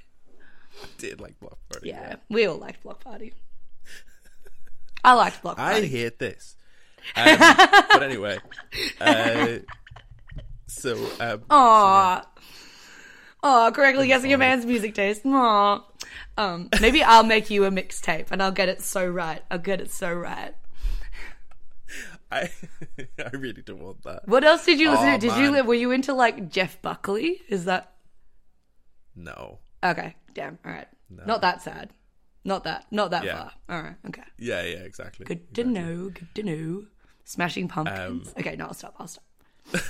Speaker 2: [LAUGHS]
Speaker 1: Did like Bloc Party.
Speaker 2: yeah, we all liked Bloc Party. I liked
Speaker 1: Bloc
Speaker 2: Party.
Speaker 1: I hate this. Um, but [LAUGHS] anyway, uh, so um,
Speaker 2: Aw. Aw, correctly guessing a man's music taste. Aw. Um, maybe I'll make you a mixtape and I'll get it so right. I'll get it so right. [LAUGHS]
Speaker 1: I [LAUGHS] I really don't want that.
Speaker 2: What else did you listen
Speaker 1: Aw,
Speaker 2: to? Did
Speaker 1: man.
Speaker 2: you were you into like Jeff Buckley? Is that
Speaker 1: No.
Speaker 2: okay? Damn. All right. Not that sad. Not that. Not that
Speaker 1: Yeah.
Speaker 2: far. All right. Okay.
Speaker 1: Yeah, yeah, exactly.
Speaker 2: Good to know. Good to know. Smashing
Speaker 1: Um,
Speaker 2: pumpkins. okay. No, I'll stop. I'll stop. [LAUGHS]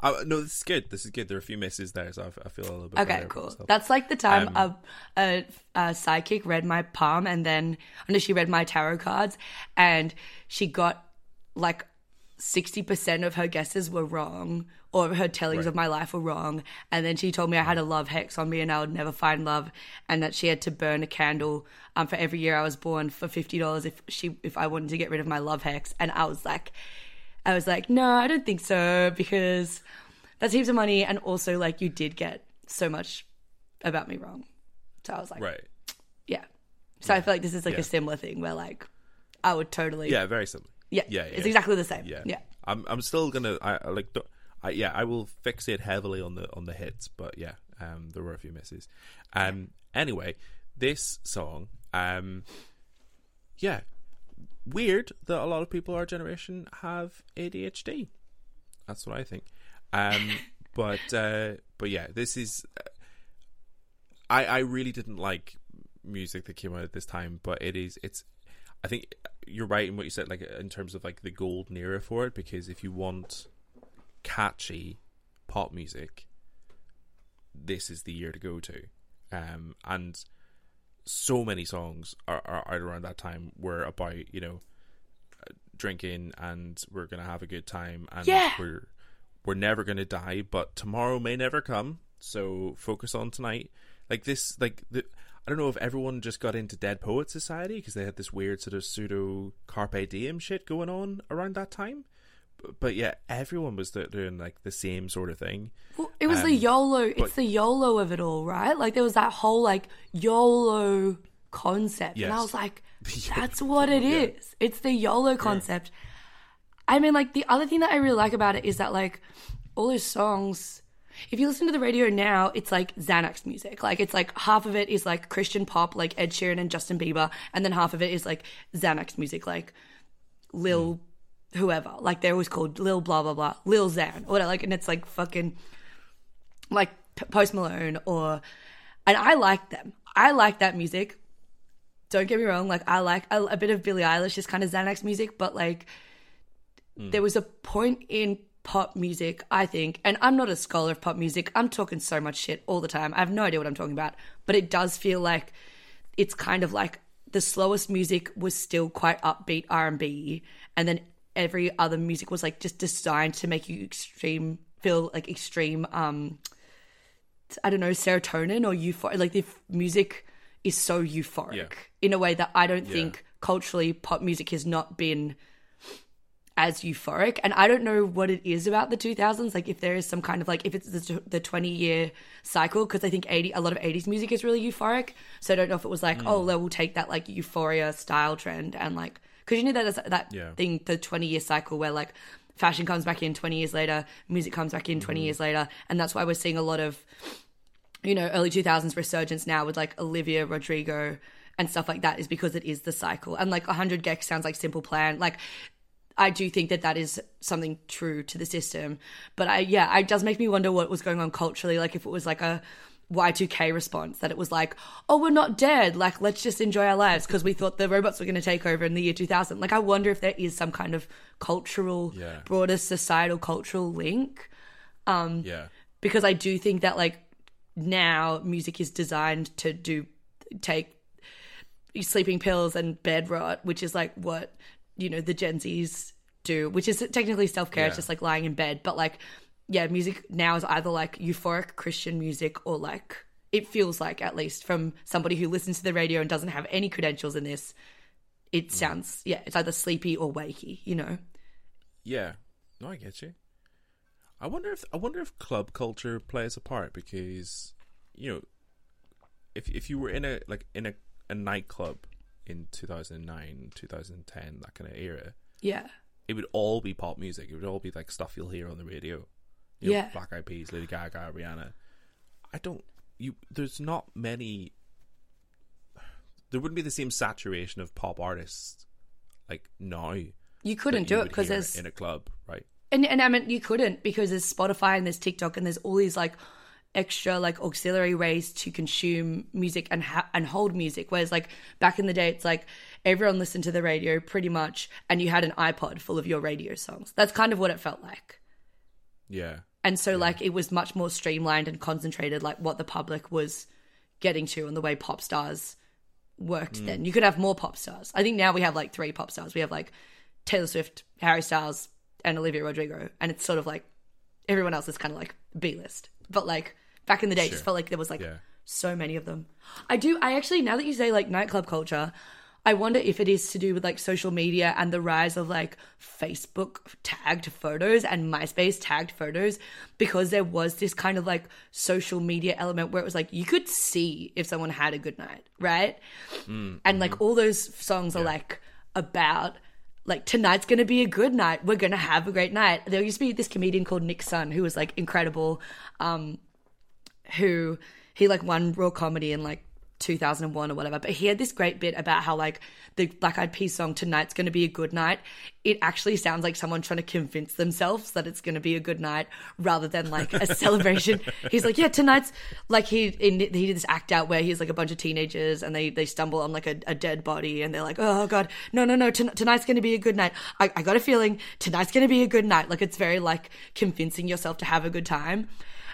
Speaker 1: Uh, no, this is good. This is good. There are a few misses there, so I feel a little bit.
Speaker 2: Okay, cool. That's like the time
Speaker 1: Um,
Speaker 2: a, a, a sidekick read my palm and then, I know she read my tarot cards and she got like 60% of her guesses were wrong or her tellings
Speaker 1: Right.
Speaker 2: of my life were wrong. And then she told me I had a love hex on me and I would never find love and that she had to burn a candle um, for every year I was born for $50 if she, if I wanted to get rid of my love hex. And I was like, I was like, no, I don't think so because that's heaps of money. And also, like, you did get so much about me wrong. So I was like,
Speaker 1: right.
Speaker 2: yeah. So I feel like this is like
Speaker 1: Yeah.
Speaker 2: a similar thing where, like, I would totally,
Speaker 1: Yeah, very similar.
Speaker 2: yeah,
Speaker 1: yeah,
Speaker 2: it's
Speaker 1: yeah.
Speaker 2: exactly the same.
Speaker 1: Yeah,
Speaker 2: Yeah.
Speaker 1: I'm I'm still gonna I I like don't- I yeah I will fixate heavily on the on the hits, but yeah, um, there were a few misses. Um, anyway, this song, um, yeah, weird that a lot of people our generation have ADHD. That's what I think. Um, [LAUGHS] but uh, but yeah, this is. I I really didn't like music that came out at this time, but it is it's. I think you're right in what you said, like in terms of like the golden era for it, because if you want catchy pop music, this is the year to go to. Um, and so many songs are, are out around that time were about you know drinking and we're gonna have a good time and
Speaker 2: Yeah.
Speaker 1: we're we're never gonna die, but tomorrow may never come. So focus on tonight. Like this, like the. I don't know if everyone just got into Dead Poet Society because they had this weird sort of pseudo carpe diem shit going on around that time. But yeah, everyone was doing like the same sort of thing.
Speaker 2: Well, it was the
Speaker 1: Um,
Speaker 2: YOLO. It's the YOLO of it all, right? Like there was that whole like YOLO concept. And I was like, [LAUGHS] that's what it is. It's the YOLO concept. I mean, like, the other thing that I really like about it is that, like, all those songs, if you listen to the radio now, it's like Xanax music. Like, it's like half of it is like Christian pop, like Ed Sheeran and Justin Bieber, and then half of it is like Xanax music, like Lil whoever. Like, they're always called Lil blah, blah, blah, Lil Xan, or whatever. Like, and it's like fucking like Post Malone or, and I like them. I like that music. Don't get me wrong. Like I like a, a bit of Billie Eilish is kind of Xanax music, but like hmm. there was a point in pop music, I think, and I'm not a scholar of pop music. I'm talking so much shit all the time. I have no idea what I'm talking about, but it does feel like it's kind of like the slowest music was still quite upbeat R&B, and then every other music was like just designed to make you extreme feel like extreme um I don't know, serotonin or euphoric. Like the music is so euphoric
Speaker 1: Yeah.
Speaker 2: in a way that I don't think culturally pop music has not been as euphoric. And I don't know what it is about the 2000s. Like if there is some kind of like if it's the, the 20 year cycle, because I think 80 a lot of 80s music is really euphoric. So I don't know if it was like oh, well, we'll take that like euphoria style trend and like because you know that is that
Speaker 1: Yeah.
Speaker 2: thing the 20 year cycle where like fashion comes back in 20 years later, music comes back in
Speaker 1: Mm-hmm.
Speaker 2: 20 years later, and that's why we're seeing a lot of you know early 2000s resurgence now with like Olivia Rodrigo and stuff like that is because it is the cycle. And like 100 gecs sounds like simple plan. Like I do think that that is something true to the system. But I, yeah, it does make me wonder what was going on culturally. Like if it was like a Y2K response, that it was like, oh, we're not dead. Like, let's just enjoy our lives because we thought the robots were going to take over in the year 2000. Like, I wonder if there is some kind of cultural,
Speaker 1: Yeah.
Speaker 2: broader societal cultural link.
Speaker 1: Um, Yeah.
Speaker 2: Because I do think that, like, now music is designed to do, take sleeping pills and bed rot, which is like what you know the Gen Zs do, which is technically self care. It's just like lying in bed, but like yeah, music now is either like euphoric Christian music or like it feels like at least from somebody who listens to the radio and doesn't have any credentials in this. It mm. sounds yeah, it's either sleepy or wakey, you know.
Speaker 1: Yeah. No, I get you. I wonder if I wonder if club culture plays a part because you know if if you were in a like in a, a nightclub in 2009, 2010, that kind of era,
Speaker 2: Yeah,
Speaker 1: it would all be pop music. It would all be like stuff you'll hear on the radio. You know,
Speaker 2: Yeah.
Speaker 1: Black Eyed Peas, Lady Gaga, Rihanna. I don't you there's not many there wouldn't be the same saturation of pop artists like now.
Speaker 2: you couldn't do
Speaker 1: you
Speaker 2: it because there's
Speaker 1: in a club, right?
Speaker 2: and and I mean you couldn't because there's Spotify and there's TikTok and there's all these like extra like auxiliary ways to consume music and ha- and hold music. Whereas like back in the day, it's like everyone listened to the radio pretty much, and you had an iPod full of your radio songs. That's kind of what it felt like.
Speaker 1: Yeah.
Speaker 2: And so like it was much more streamlined and concentrated, like what the public was getting to and the way pop stars worked mm. then. You could have more pop stars. I think now we have like three pop stars. We have like Taylor Swift, Harry Styles, and Olivia Rodrigo. And it's sort of like everyone else is kind of like B list. But like back in the day, it just felt like there was like
Speaker 1: Yeah.
Speaker 2: so many of them. I do. I actually now that you say like nightclub culture, I wonder if it is to do with like social media and the rise of like Facebook tagged photos and MySpace tagged photos because there was this kind of like social media element where it was like you could see if someone had a good night, right? and like all those songs are like about like tonight's gonna be a good night. We're gonna have a great night. There used to be this comedian called Nick Sun who was like incredible, um, who he like won Raw Comedy in like 2001 or whatever. But he had this great bit about how like the Black Eyed Peas song "Tonight's Gonna Be a Good Night." It actually sounds like someone trying to convince themselves that it's gonna be a good night rather than like a [LAUGHS] celebration. He's like, yeah, tonight's like he in, he did this act out where he's like a bunch of teenagers and they they stumble on like a, a dead body and they're like, oh god, no no no, ton- tonight's gonna be a good night. I, I got a feeling tonight's gonna be a good night. Like it's very like convincing yourself to have a good time.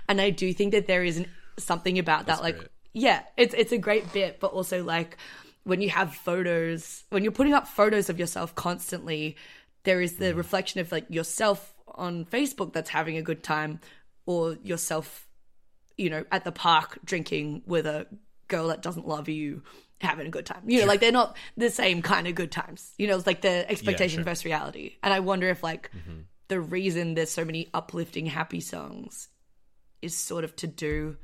Speaker 2: And I do think that there is an, something about that, like
Speaker 1: great.
Speaker 2: Yeah, it's it's a great bit, but also like when you have photos, when you're putting up photos of yourself constantly, there is the mm. reflection of like yourself on Facebook that's having a good time, or yourself, you know, at the park drinking with a girl that doesn't love you having a good time. You know, like they're not the same kind of good times. You know, it's like the expectation
Speaker 1: sure.
Speaker 2: versus reality. And I wonder if like mm-hmm. the reason there's so many uplifting happy songs is sort of to do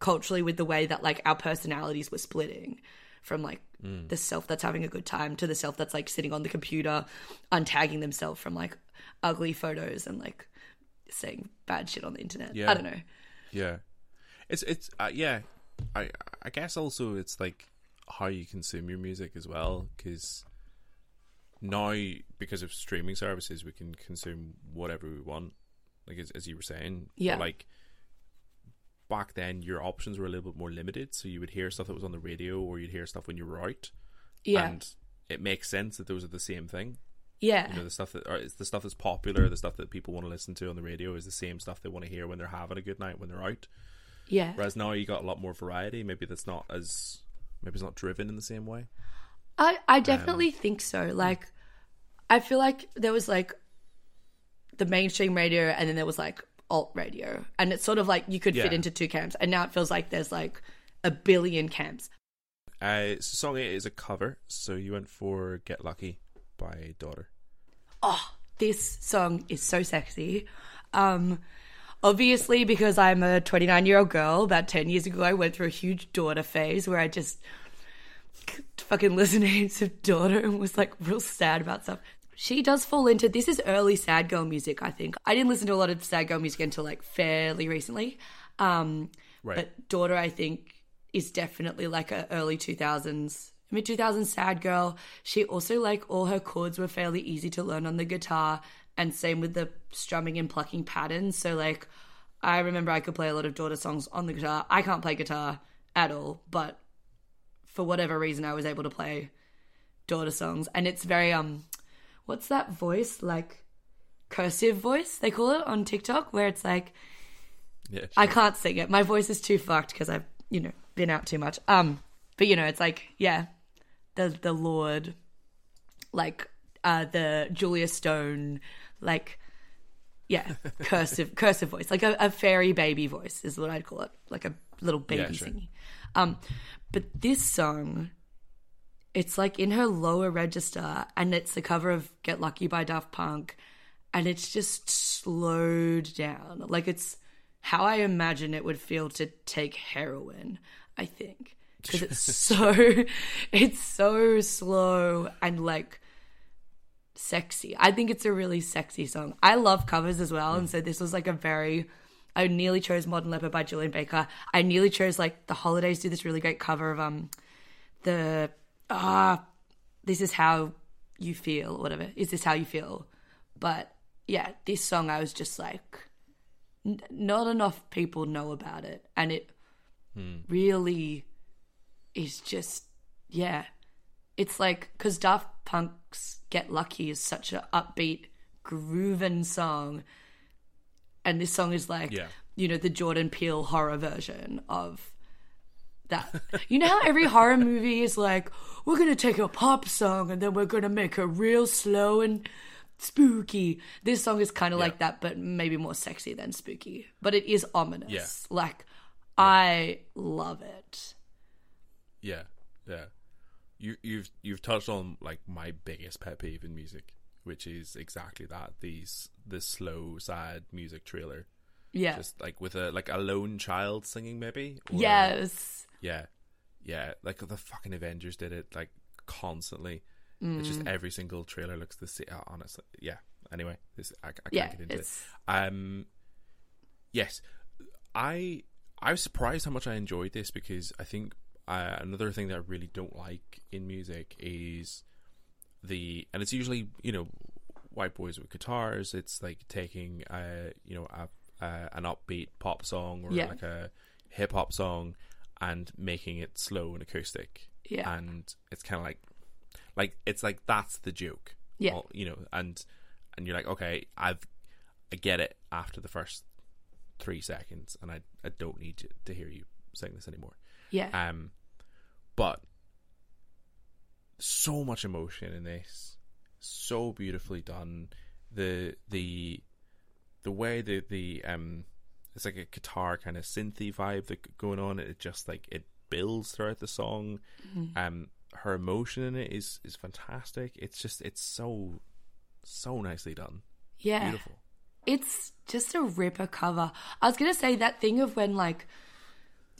Speaker 2: culturally with the way that like our personalities were splitting from like the self that's having a good time to the self that's like sitting on the computer untagging themselves from like ugly photos and like saying bad shit on the internet.
Speaker 1: Yeah.
Speaker 2: I don't know.
Speaker 1: Yeah, it's it's uh, yeah. I I guess also it's like how you consume your music as well because now because of streaming services we can consume whatever we want like as, as you were saying
Speaker 2: Yeah.
Speaker 1: like back then your options were a little bit more limited so you would hear stuff that was on the radio or you'd hear stuff when you were out
Speaker 2: Yeah.
Speaker 1: and it makes sense that those are the same thing
Speaker 2: yeah.
Speaker 1: you know the stuff that or it's the stuff that's popular the stuff that people want to listen to on the radio is the same stuff they want to hear when they're having a good night when they're out
Speaker 2: yeah.
Speaker 1: Whereas now you got a lot more variety. Maybe that's not as maybe it's not driven in the same way.
Speaker 2: I, I um, definitely think so. Like, I feel like there was like the mainstream radio and then there was like alt radio. And it's sort of like you could fit into two camps. And now it feels like there's like a billion camps.
Speaker 1: Uh, so song eight is a cover, so you went for "Get Lucky" by Daughter.
Speaker 2: Oh, this song is so sexy. Um, obviously, because I'm a 29 year old girl, about 10 years ago, I went through a huge daughter phase where I just fucking listened [LAUGHS] to daughter and was like real sad about stuff. She does fall into this is early sad girl music, I think. I didn't listen to a lot of sad girl music until like fairly recently. Um,
Speaker 1: Right.
Speaker 2: but daughter, I think, is definitely like a early 2000s, mid 2000s sad girl. She also, like, all her chords were fairly easy to learn on the guitar, and same with the strumming and plucking patterns. So, like, I remember I could play a lot of daughter songs on the guitar. I can't play guitar at all, but for whatever reason, I was able to play daughter songs, and it's very um, what's that voice like? Cursive voice they call it on TikTok, where it's like
Speaker 1: Yeah,
Speaker 2: I can't sing it. My voice is too fucked because I've, you know, been out too much. Um, but you know, it's like, yeah, the the Lorde, like uh the Julia Stone, like yeah, [LAUGHS] cursive cursive voice, like a, a fairy baby voice is what I'd call it, like a little baby
Speaker 1: Yeah, sure.
Speaker 2: singing. Um, but this song, it's like in her lower register, and it's the cover of "Get Lucky" by Daft Punk, and it's just slowed down. Like it's how I imagine it would feel to take heroin. I think because it's [LAUGHS] so it's so slow and like sexy. I think it's a really sexy song. I love covers as well, and so this was like a very. I nearly chose "Modern Leper" by Julien Baker. I nearly chose like the Holidays do this really great cover of um the ah this is how you feel or whatever. Is this how you feel? But yeah, this song I was just like n- not enough people know about it and it really is just yeah it's like because daft punk's get lucky is such a upbeat grooving song and this song is like
Speaker 1: Yeah.
Speaker 2: you know the jordan peele horror version of that. You know how every horror movie is like we're gonna take a pop song and then we're gonna make it real slow and spooky. This song is kind of like that but maybe more sexy than spooky. But it is ominous.
Speaker 1: Yeah.
Speaker 2: like i love it.
Speaker 1: Yeah, yeah. You you've you've touched on like my biggest pet peeve in music, which is exactly that these this slow sad music trailer,
Speaker 2: yeah.
Speaker 1: Just like with a like a lone child singing maybe.
Speaker 2: yes
Speaker 1: Yeah, yeah. Like the fucking Avengers did it like constantly. It's
Speaker 2: Mm.
Speaker 1: just every single trailer looks the same. Honestly, yeah. Anyway, this I, I can't
Speaker 2: yeah
Speaker 1: get into it.
Speaker 2: it's
Speaker 1: Um, yes, I I was surprised how much I enjoyed this because I think uh, another thing that I really don't like in music is the and it's usually you know white boys with guitars. It's like taking uh you know a, uh, an upbeat pop song or
Speaker 2: Yeah.
Speaker 1: like a hip hop song and making it slow and acoustic.
Speaker 2: Yeah.
Speaker 1: and it's kind of like like it's like that's the joke.
Speaker 2: Yeah.
Speaker 1: Well, you know, and and you're like, okay, I've I get it after the first three seconds, and I I don't need to, to hear you sing this anymore.
Speaker 2: yeah
Speaker 1: Um, but so much emotion in this, so beautifully done. The the the way the the um it's like a guitar kind of synthy vibe that going on. It just like it builds throughout the song. Um, her emotion in it is is fantastic. It's just it's so so nicely done.
Speaker 2: yeah
Speaker 1: Beautiful.
Speaker 2: It's just a ripper cover. I was gonna say that thing of when like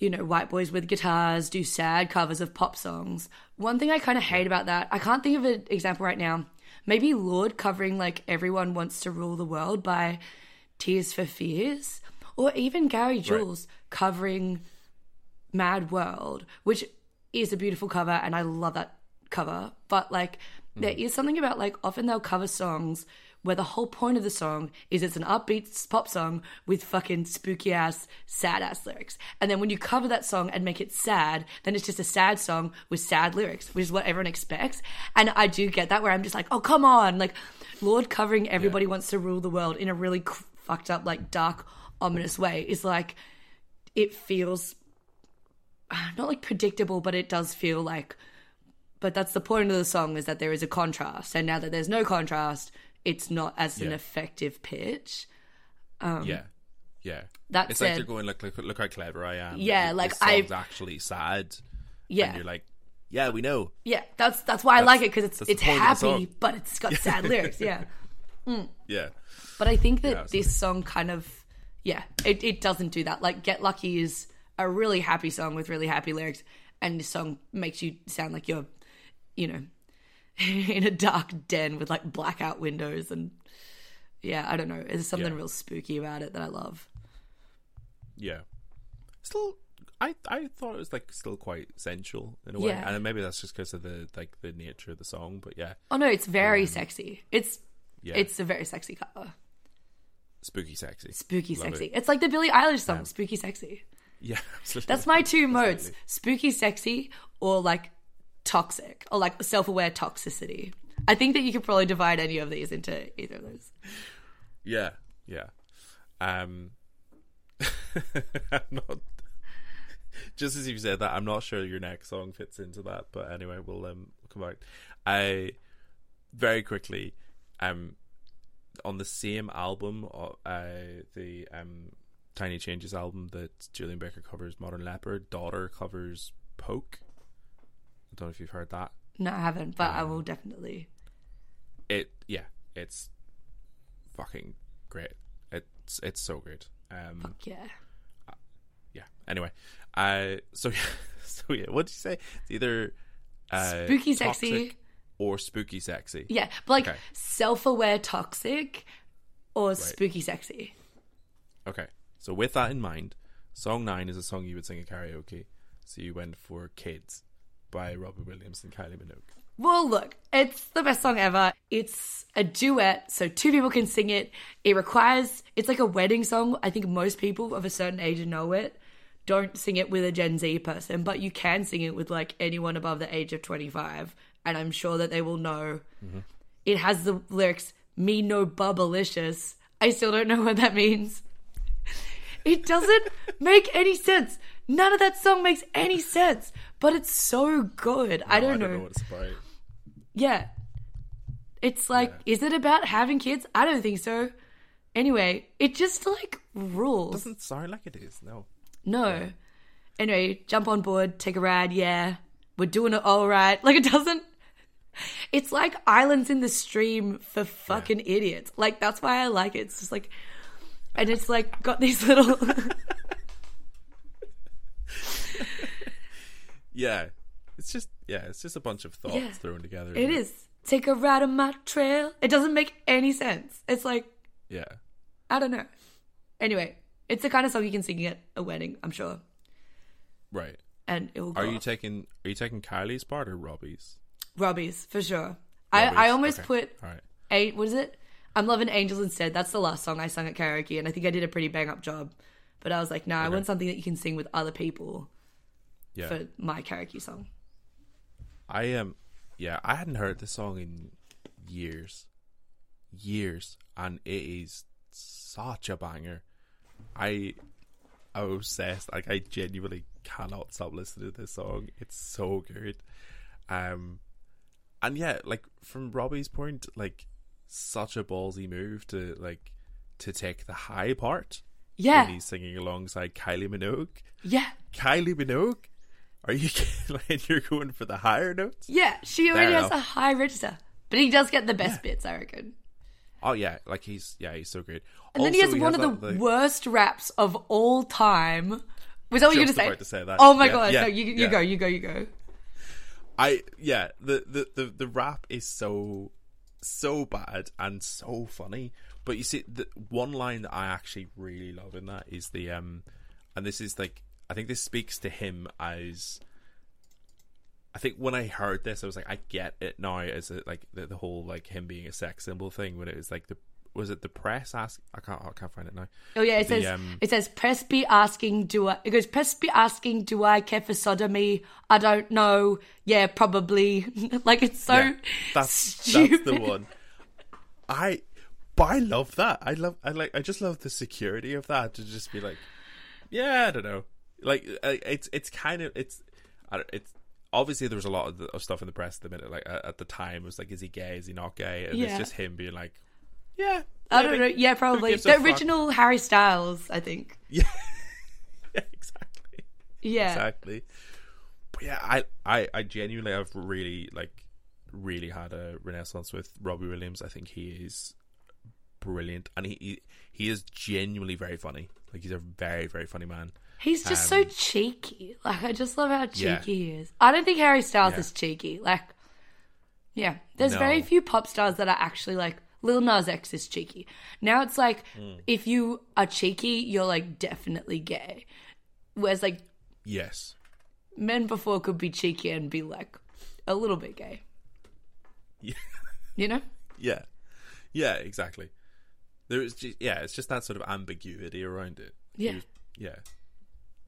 Speaker 2: you know, white boys with guitars do sad covers of pop songs. One thing I kind of hate about that, I can't think of an example right now. Maybe Lorde covering like Everyone Wants to Rule the World by Tears for Fears, or even Gary Jules covering Mad World, which is a beautiful cover and I love that cover. But like, hmm. there is something about like often they'll cover songs where the whole point of the song is it's an upbeat pop song with fucking spooky ass, sad ass lyrics. And then when you cover that song and make it sad, then it's just a sad song with sad lyrics, which is what everyone expects. And I do get that where I'm just like, oh, come on. Like, Lorde covering Everybody Wants to Rule the World in a really fucked up, like dark, ominous way is like, it feels [SIGHS] not like predictable, but it does feel like. But that's the point of the song is that there is a contrast, and now that there's no contrast, it's not as an effective pitch.
Speaker 1: Um, yeah, yeah.
Speaker 2: Um, that
Speaker 1: it's like
Speaker 2: said-
Speaker 1: they're going like, look, look how clever I am.
Speaker 2: Yeah, like, I-
Speaker 1: actually sad.
Speaker 2: Yeah,
Speaker 1: and you're like, yeah, we know.
Speaker 2: yeah. That's that's why I like it because it's it's
Speaker 1: point of the
Speaker 2: happy, but it's got sad [LAUGHS] lyrics. Yeah,
Speaker 1: Yeah,
Speaker 2: but I think that
Speaker 1: Yeah,
Speaker 2: this song kind of yeah, it it doesn't do that. Like Get Lucky is a really happy song with really happy lyrics, and this song makes you sound like you're, you know, [LAUGHS] in a dark den with like blackout windows and yeah, I don't know. There's something
Speaker 1: Yeah.
Speaker 2: real spooky about it that I love.
Speaker 1: yeah. Still, I I thought it was like still quite sensual in a way,
Speaker 2: Yeah.
Speaker 1: and maybe that's just because of the like the nature of the song. But yeah,
Speaker 2: Oh no, it's very um, sexy. It's
Speaker 1: yeah,
Speaker 2: it's a very sexy cover.
Speaker 1: Spooky, sexy,
Speaker 2: Spooky
Speaker 1: Love
Speaker 2: sexy.
Speaker 1: it.
Speaker 2: It's like the Billie Eilish song, Spooky Sexy.
Speaker 1: Yeah, [LAUGHS] absolutely.
Speaker 2: That's my two modes:
Speaker 1: Absolutely.
Speaker 2: spooky sexy or like toxic or like self-aware toxicity. I think that you could probably divide any of these into either of those.
Speaker 1: Yeah, yeah. Um, [LAUGHS] I'm not. Just as you said that, I'm not sure your next song fits into that, but anyway, we'll um come back. I very quickly, um, on the same album, uh, uh, the um Tiny Changes album that Julien Baker covers, Modern Leper, Daughter covers Poke. I don't know if you've heard that.
Speaker 2: No, I haven't, but
Speaker 1: Um,
Speaker 2: I will definitely.
Speaker 1: it yeah it's fucking great it's it's so good um
Speaker 2: Fuck yeah.
Speaker 1: yeah anyway uh [LAUGHS] so yeah so yeah what did you say it's either uh
Speaker 2: Spooky sexy.
Speaker 1: Or spooky sexy
Speaker 2: Yeah, but like
Speaker 1: Okay.
Speaker 2: self-aware toxic or spooky sexy.
Speaker 1: okay so with that in mind song nine is a song you would sing at karaoke so you went for kids by Robbie Williams and Kylie Minogue
Speaker 2: Well, look, it's the best song ever. It's a duet, so two people can sing it. It requires, it's like a wedding song. I think most people of a certain age know it. Don't sing it with a Gen Z person, but you can sing it with like anyone above the age of 25. And I'm sure that they will know. Mm-hmm. It has the lyrics, me no bubblicious. I still don't know what that means. It doesn't [LAUGHS] make any sense. None of that song makes any sense, but it's so good. I don't
Speaker 1: I
Speaker 2: know.
Speaker 1: know what it's about
Speaker 2: Yeah. It's like, is it about having kids? I don't think so. Anyway, it just like rules.
Speaker 1: doesn't sound like it is no
Speaker 2: no. Anyway, jump on board, take a ride, yeah. We're doing it all right. Like, it doesn't. It's like Islands in the Stream for fucking idiots. Like, that's why I like it. It's just like, and it's like got these little. [LAUGHS]
Speaker 1: yeah it's just yeah it's just a bunch of thoughts
Speaker 2: Yeah.
Speaker 1: thrown together
Speaker 2: it
Speaker 1: isn't
Speaker 2: is. Take a ride on my trail. It doesn't make any sense. It's like,
Speaker 1: yeah
Speaker 2: I don't know. Anyway, it's the kind of song you can sing at a wedding, I'm sure.
Speaker 1: right
Speaker 2: And it will go
Speaker 1: Are you
Speaker 2: off.
Speaker 1: taking Are you taking Kylie's part or Robbie's?
Speaker 2: Robbie's, for sure. I, I almost
Speaker 1: okay.
Speaker 2: put
Speaker 1: right.
Speaker 2: eight. What is it? I'm loving angels instead. That's the last song I sung at karaoke, and I think I did a pretty bang up job. But I was like, no, I want something that you can sing with other people
Speaker 1: Yeah.
Speaker 2: for my karaoke song.
Speaker 1: I am. Um, yeah, I hadn't heard this song in years, years, and it is such a banger. I, I'm obsessed. Like I genuinely cannot stop listening to this song. It's so good. Um, and yeah, like from Robbie's point, like such a ballsy move to like to take the high part
Speaker 2: Yeah,
Speaker 1: when he's singing alongside Kylie Minogue.
Speaker 2: yeah,
Speaker 1: Kylie Minogue? Are you [LAUGHS] like you're going for the higher notes?
Speaker 2: yeah. She already has a high register, but he does get the best bits, I reckon.
Speaker 1: Oh yeah, like he's yeah he's so great.
Speaker 2: And then he has
Speaker 1: Also,
Speaker 2: one of
Speaker 1: that,
Speaker 2: the worst raps of all time Was that what you were going
Speaker 1: about to say that.
Speaker 2: Oh my
Speaker 1: Yeah,
Speaker 2: god!
Speaker 1: yeah,
Speaker 2: no, you, you
Speaker 1: yeah.
Speaker 2: go, you go, you go.
Speaker 1: I yeah, the, the the the rap is so so bad and so funny. But you see, the one line that I actually really love in that is the um, and this is like I think this speaks to him as. I think when I heard this, I was like, I get it now as a, like the, the whole like him being a sex symbol thing. When it was like the was it the press ask? I can't I can't find it now.
Speaker 2: Oh yeah, it
Speaker 1: The,
Speaker 2: says
Speaker 1: um,
Speaker 2: it says press be asking do I it goes press be asking do I care for sodomy? I don't know. Yeah, probably. [LAUGHS] like it's so
Speaker 1: Yeah, that's
Speaker 2: stupid.
Speaker 1: that's the one. I but I love that. I love I like I just love the security of that to just be like, yeah, I don't know. Like uh, it's it's kind of it's I don't, it's obviously there was a lot of, the, of stuff in the press at the minute like at, at the time it was like is he gay is he not gay and it's just him being like yeah
Speaker 2: I don't know. Yeah, probably the
Speaker 1: fuck?
Speaker 2: original Harry Styles. I think. [LAUGHS]
Speaker 1: yeah yeah exactly
Speaker 2: Yeah.
Speaker 1: exactly but yeah I, I i genuinely have really like really had a renaissance with robbie williams i think he is brilliant and he he, he is genuinely very funny like he's a very very funny man
Speaker 2: He's just so
Speaker 1: Um,
Speaker 2: cheeky. Like I just love how cheeky
Speaker 1: Yeah.
Speaker 2: he is. I don't think Harry Styles
Speaker 1: Yeah.
Speaker 2: is cheeky. Like, yeah, there's
Speaker 1: No.
Speaker 2: very few pop stars that are actually like Lil Nas X is cheeky. Now it's like
Speaker 1: Hmm.
Speaker 2: if you are cheeky, you're like definitely gay. Whereas like
Speaker 1: yes
Speaker 2: men before could be cheeky and be like a little bit gay.
Speaker 1: Yeah.
Speaker 2: You know? [LAUGHS]
Speaker 1: yeah yeah exactly there is just, yeah it's just that sort of ambiguity around it
Speaker 2: Yeah.
Speaker 1: was- yeah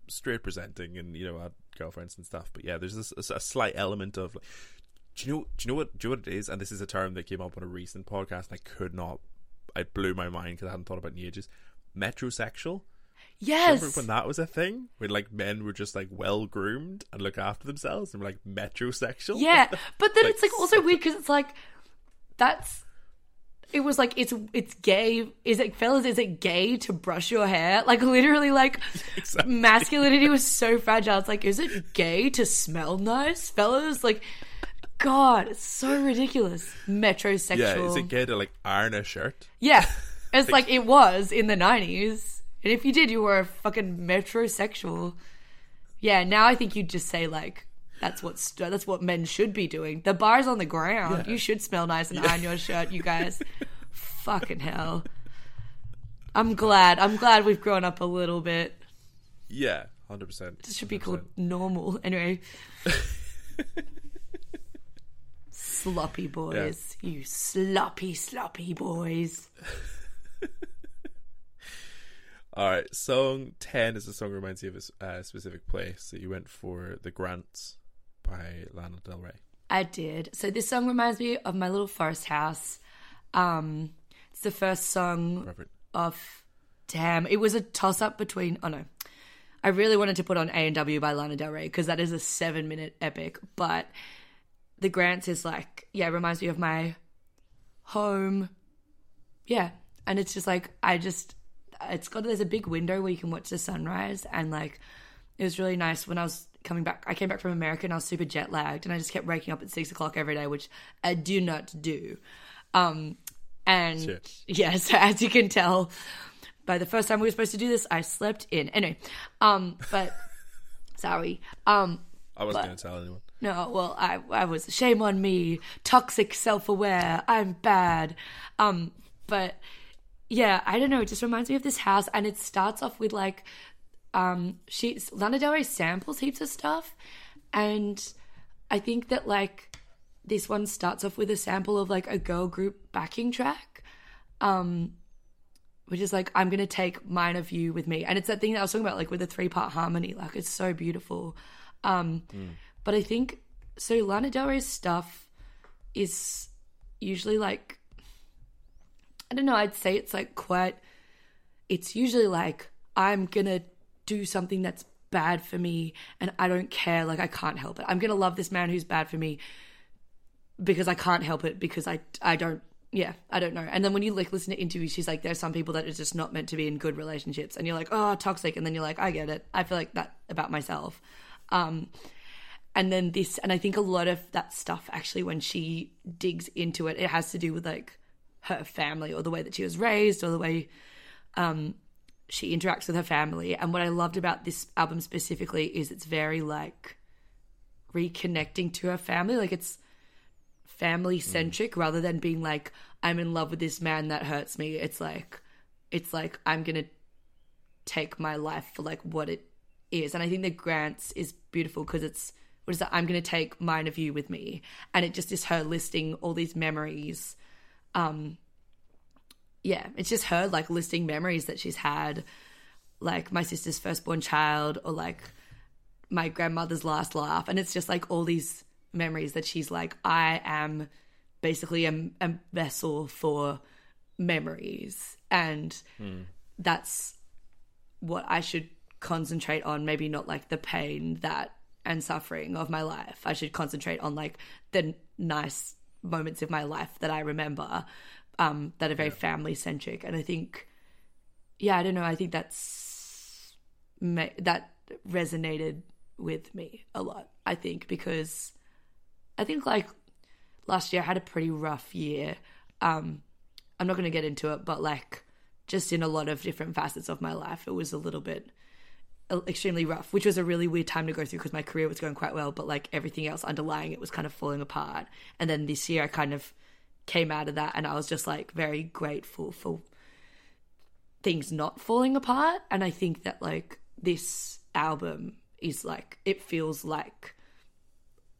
Speaker 1: straight presenting and you know our girlfriends and stuff but yeah there's this a slight element of like, do you know do you know what do you know what it is and this is a term that came up on a recent podcast and I could not it blew my mind because I hadn't thought about it in ages metrosexual
Speaker 2: Yes.
Speaker 1: remember when that was a thing when like men were just like well groomed and look after themselves and were like metrosexual
Speaker 2: Yeah, [LAUGHS] but then
Speaker 1: Like,
Speaker 2: it's like also weird because it's like that's it was like it's it's gay. Is it fellas? Is it gay to brush your hair? Like literally, like [LAUGHS]
Speaker 1: Exactly.
Speaker 2: masculinity was so fragile. It's like, is it gay to smell nice, fellas? Like, God, it's so ridiculous. Metrosexual.
Speaker 1: yeah is it gay to like iron a shirt
Speaker 2: Yeah, [LAUGHS] it's like it was in the nineties, and if you did, you were a fucking metrosexual. Yeah, now I think you'd just say like that's what st- that's what men should be doing. The bar's on the ground.
Speaker 1: Yeah.
Speaker 2: You should smell nice and iron your shirt, you guys. [LAUGHS] fucking hell. I'm glad. I'm glad we've grown up a little bit.
Speaker 1: yeah 100%
Speaker 2: This should be called normal. Anyway. [LAUGHS] sloppy boys. You sloppy, sloppy boys. [LAUGHS]
Speaker 1: All right, song ten is a song that reminds you of a a specific place that you went for. The Grants by Lana Del Rey.
Speaker 2: I did. So this song reminds me of my little forest house. Um, it's the first song
Speaker 1: Robert.
Speaker 2: of damn. It was a toss up between. Oh no, I really wanted to put on A and W by Lana Del Rey because that is a seven minute epic. But the Grants is like yeah, it reminds me of my home. Yeah, and it's just like I just it's got there's a big window where you can watch the sunrise and like it was really nice when I was coming back. I came back from America and I was super jet lagged and I just kept waking up at six o'clock every day, which I do not do. Um, and
Speaker 1: Sure.
Speaker 2: yeah, [LAUGHS] so as you can tell, by the first time we were supposed to do this, I slept in. Anyway, um, but [LAUGHS] sorry. Um,
Speaker 1: I wasn't going to tell anyone.
Speaker 2: no, well, I I was shame on me, toxic self aware. I'm bad. Um, but yeah, I don't know. It just reminds me of this house, and it starts off with like, um, she Lana Del Rey samples heaps of stuff, and I think that like this one starts off with a sample of like a girl group backing track, um, which is like I'm gonna take mine of you with me, and it's that thing that I was talking about, like with a three part harmony. Like it's so beautiful. Um, but I think so. Lana Del Rey's stuff is usually like I don't know. I'd say it's like quite. It's usually like I'm gonna do something that's bad for me, and I don't care. Like I can't help it. I'm gonna love this man who's bad for me because I can't help it because I I don't. Yeah, I don't know. And then when you like listen to interviews, she's like, "There's some people that are just not meant to be in good relationships," and you're like, "Oh, toxic," and then you're like, "I get it. I feel like that about myself." Um, and then this and i think a lot of that stuff actually when she digs into it it has to do with like her family or the way that she was raised or the way um she interacts with her family. And what I loved about this album specifically is it's very like reconnecting to her family. Like it's family centric rather than being like, I'm in love with this man that hurts me. It's like, it's like, I'm going to take my life for like what it is. And I think the Grants is beautiful because it's, what is that? I'm going to take mine of you with me. And it just is her listing all these memories. Um, yeah, it's just her like listing memories that she's had, like my sister's firstborn child or like my grandmother's last laugh. And it's just like all these memories that she's like, I am basically a, a vessel for memories. And that's what I should concentrate on. Maybe not like the pain that and suffering of my life. I should concentrate on like the nice moments of my life that I remember um, that are very family centric. And I think, yeah, I don't know. I think that's that resonated with me a lot. I think because I think like last year I had a pretty rough year. Um, I'm not going to get into it, but like just in a lot of different facets of my life, it was a little bit Uh, extremely rough, which was a really weird time to go through because my career was going quite well, but like everything else underlying it was kind of falling apart. And then this year I kind of came out of that and I was just like very grateful for things not falling apart. And I think that like this album is like, it feels like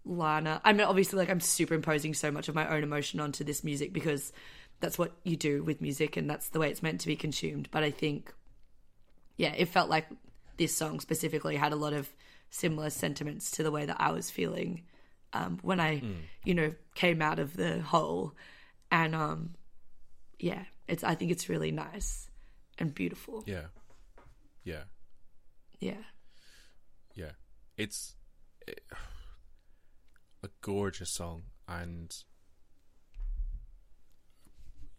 Speaker 2: Lana. I mean, obviously, like I'm superimposing so much of my own emotion onto this music because that's what you do with music and that's the way it's meant to be consumed. But I think, yeah, it felt like this song specifically had a lot of similar sentiments to the way that I was feeling um, when I, you know, came out of the hole. And um, yeah, it's. I think it's really nice and beautiful.
Speaker 1: Yeah. Yeah.
Speaker 2: Yeah,
Speaker 1: Yeah. It's it, a gorgeous song and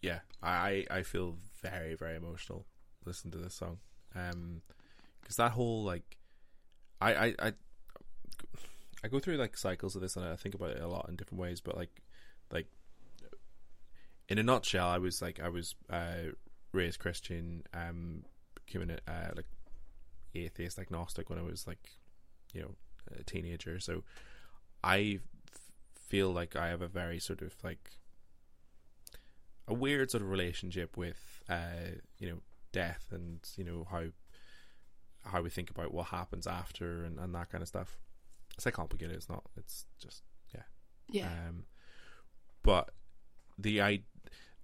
Speaker 1: yeah, I I feel very very emotional listening to this song. Um cuz that whole like I I I I go through like cycles of this and I think about it a lot in different ways, but like like in a nutshell, I was like I was uh raised Christian, um became an uh, like atheist agnostic when I was like you know a teenager. So I f- feel like I have a very sort of like a weird sort of relationship with uh you know death and you know how how we think about what happens after and, and that kind of stuff. It's like complicated. It's not. It's just yeah.
Speaker 2: yeah,
Speaker 1: Um, but the i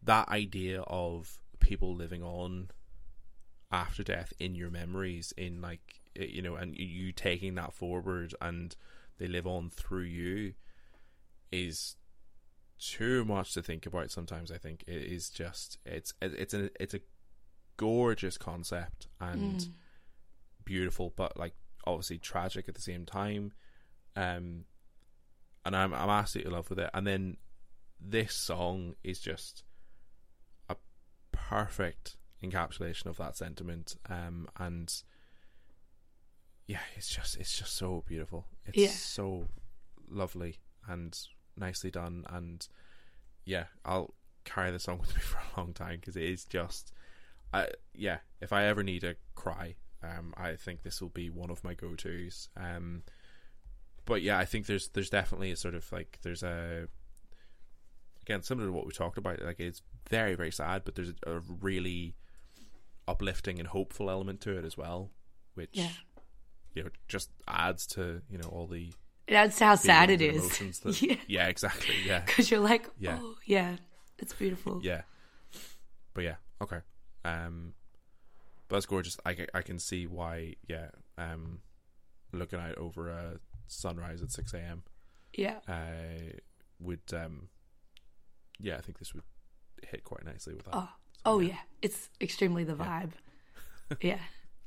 Speaker 1: that idea of people living on after death in your memories, in like you know, and you taking that forward and they live on through you, is too much to think about. Sometimes I think it is just it's it's a it's a gorgeous concept and beautiful, but like obviously tragic at the same time. Um, and I'm I'm absolutely in love with it. And then this song is just a perfect encapsulation of that sentiment. Um, and yeah, it's just it's just so beautiful. It's
Speaker 2: Yeah.
Speaker 1: so lovely and nicely done. And yeah, I'll carry the song [LAUGHS] with me for a long time because it is just, I yeah. If I ever need a cry, um, I think this will be one of my go tos. Um, but yeah, I think there's there's definitely a sort of like there's a again similar to what we talked about. Like it's very very sad, but there's a, a really uplifting and hopeful element to it as well, which
Speaker 2: yeah.
Speaker 1: you know just adds to you know all the
Speaker 2: It adds to how sad it is. [LAUGHS]
Speaker 1: that-
Speaker 2: yeah,
Speaker 1: yeah, exactly, yeah, [LAUGHS]
Speaker 2: because you're like,
Speaker 1: Yeah.
Speaker 2: oh yeah, it's beautiful.
Speaker 1: yeah. But yeah, okay. Um, but that's gorgeous. I, I can see why. Yeah. Um, looking out over a sunrise at six a.m.
Speaker 2: yeah.
Speaker 1: uh, would um yeah I think this would hit quite nicely with that
Speaker 2: Oh, oh yeah. It's extremely the vibe. [LAUGHS] Yeah.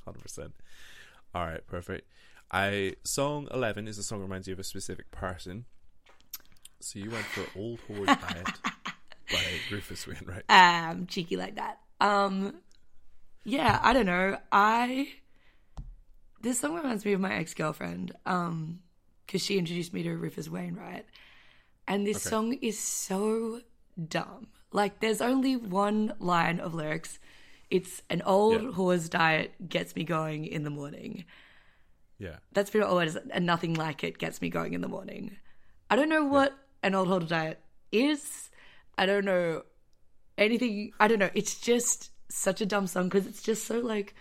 Speaker 1: hundred percent. All right, perfect. I song eleven is a song that reminds you of a specific person. So you went for "Old Whore's Diet" [LAUGHS] by Rufus Wainwright.
Speaker 2: um cheeky like that. Um yeah, I don't know. I this song reminds me of my ex-girlfriend um cuz she introduced me to Rufus Wainwright. And this
Speaker 1: Okay.
Speaker 2: song is so dumb. Like there's only one line of lyrics It's an old
Speaker 1: Yeah.
Speaker 2: whore's diet gets me going in the morning.
Speaker 1: Yeah.
Speaker 2: That's pretty much all it is, and nothing like it gets me going in the morning. I don't know what an old whore's diet is. I don't know anything. I don't know. It's just such a dumb song because it's just so like.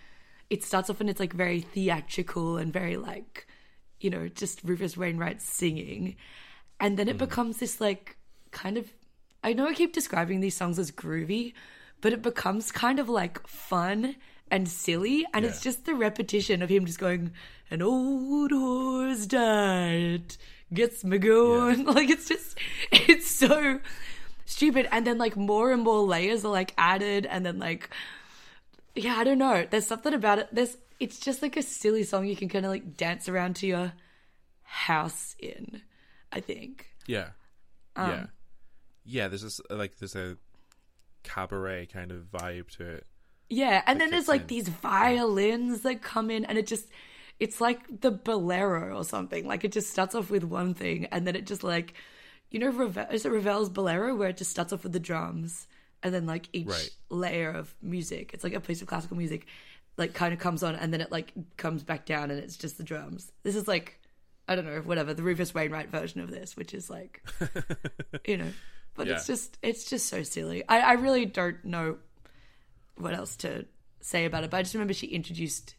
Speaker 2: It starts off and it's like very theatrical and very like, you know, just Rufus Wainwright singing, and then it mm. becomes this like kind of. I know I keep describing these songs as groovy, but it becomes kind of like fun and silly, and it's just the repetition of him just going, "An old horse died, gets me going." [LAUGHS] Like it's just, it's so stupid. And then like more and more layers are like added, and then like, yeah, I don't know. There's something about it. There's, it's just like a silly song you can kind of like dance around to your house in. I think.
Speaker 1: Yeah.
Speaker 2: Um,
Speaker 1: yeah. Yeah, there's this like there's a cabaret kind of vibe to it.
Speaker 2: Yeah, and then there's like
Speaker 1: in.
Speaker 2: these violins that come in, and it just it's like the bolero or something. Like it just starts off with one thing, and then it just like you know, Ravel, is it Ravel's bolero where it just starts off with the drums, and then like each
Speaker 1: Right.
Speaker 2: layer of music, it's like a piece of classical music, like kind of comes on, and then it like comes back down, and it's just the drums. This is like I don't know, whatever the Rufus Wainwright version of this, which is like [LAUGHS] you know, but it's just it's just so silly. I, I really don't know what else to say about it, but I just remember she introduced.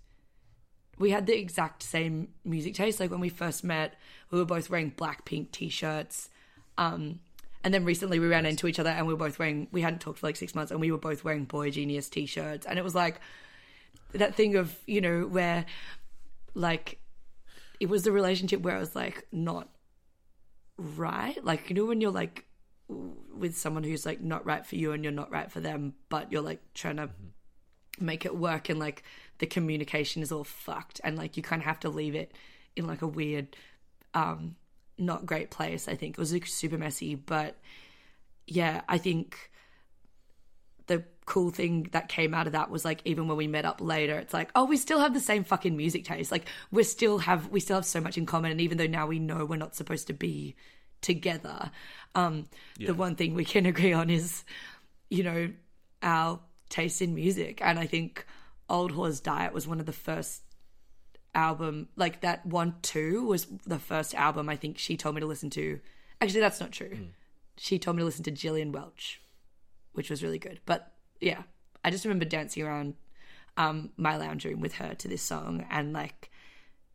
Speaker 2: We had the exact same music taste. Like when we first met, we were both wearing Blackpink t-shirts. Um, and then recently we ran into each other and we were both wearing. We hadn't talked for like six months, and we were both wearing Boy Genius t-shirts. And it was like that thing of you know where, like, it was the relationship where it was like not right. Like you know when you're like with someone who's like not right for you and you're not right for them, but you're like trying to make it work and like the communication is all fucked and like you kind of have to leave it in like a weird, um, not great place. I think it was like super messy, but yeah, I think the cool thing that came out of that was like even when we met up later it's like oh we still have the same fucking music taste. Like we still have we still have so much in common and even though now we know we're not supposed to be together um the one thing we can [LAUGHS] agree on is you know our taste in music. And i think Old Whore's Diet was one of the first album like that one two was the first album i think she told me to listen to actually that's not true she told me to listen to Gillian Welch, which was really good. But yeah, I just remember dancing around um, my lounge room with her to this song, and like,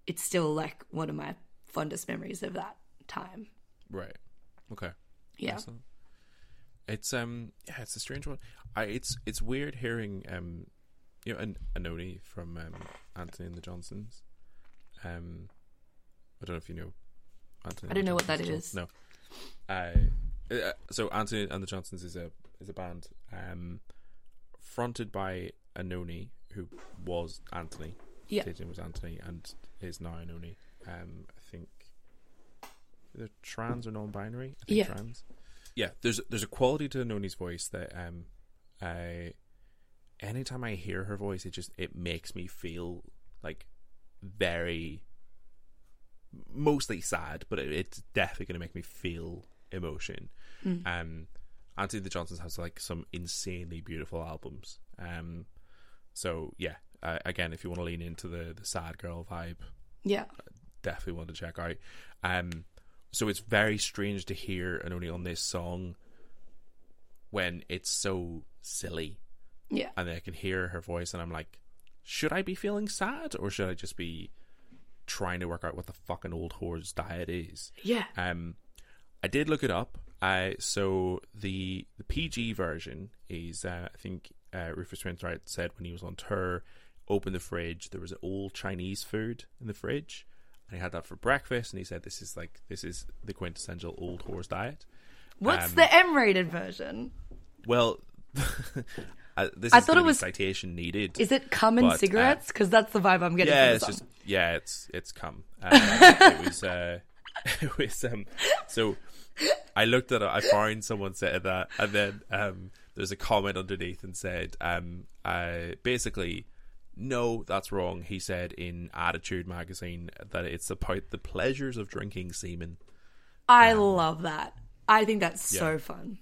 Speaker 2: it's still like one of my fondest memories of that time.
Speaker 1: Right. Okay.
Speaker 2: Yeah,
Speaker 1: Excellent. It's um yeah, it's a strange one. I it's it's weird hearing um you know an Anohni from um Antony and the Johnsons. Um I don't know if you know Anthony.
Speaker 2: I don't know what that is.
Speaker 1: No. Uh, uh, so Antony and the Johnsons is a is a band um fronted by Anohni who was Anthony.
Speaker 2: Yeah.
Speaker 1: His name was Anthony and is now Anohni. Um I think they're trans or non-binary. I think
Speaker 2: Yeah.
Speaker 1: trans. Yeah, there's there's a quality to Noni's voice that um I anytime I hear her voice it just it makes me feel like very mostly sad, but it, it's definitely going to make me feel emotion. Um, Antony the Johnsons has like some insanely beautiful albums. Um, so yeah, uh, again, if you want to lean into the the sad girl vibe,
Speaker 2: yeah,
Speaker 1: definitely want to check out. Um, so it's very strange to hear and only on this song when it's so silly,
Speaker 2: yeah,
Speaker 1: and I can hear her voice, and I'm like, should I be feeling sad or should I just be trying to work out what the fucking old whore's diet is?
Speaker 2: yeah.
Speaker 1: Um, I did look it up. Uh, so the the PG version is, uh, I think uh, Rufus Wainwright said when he was on tour, opened the fridge, there was old Chinese food in the fridge, and he had that for breakfast, and he said this is like this is the quintessential old whore's diet.
Speaker 2: What's
Speaker 1: um,
Speaker 2: the M-rated version?
Speaker 1: Well, [LAUGHS] uh, this
Speaker 2: I
Speaker 1: is
Speaker 2: thought it was-
Speaker 1: citation needed.
Speaker 2: Is it cum and
Speaker 1: but, uh,
Speaker 2: cigarettes? Because that's the vibe I'm getting.
Speaker 1: yeah, it's just yeah, it's it's cum. Uh, [LAUGHS] it was uh, [LAUGHS] it was um. So I looked at it. I found someone said that, and then um, there's a comment underneath and said um, uh, basically. No, that's wrong. He said in Attitude magazine that it's about the pleasures of drinking semen.
Speaker 2: I love that. I think that's so fun.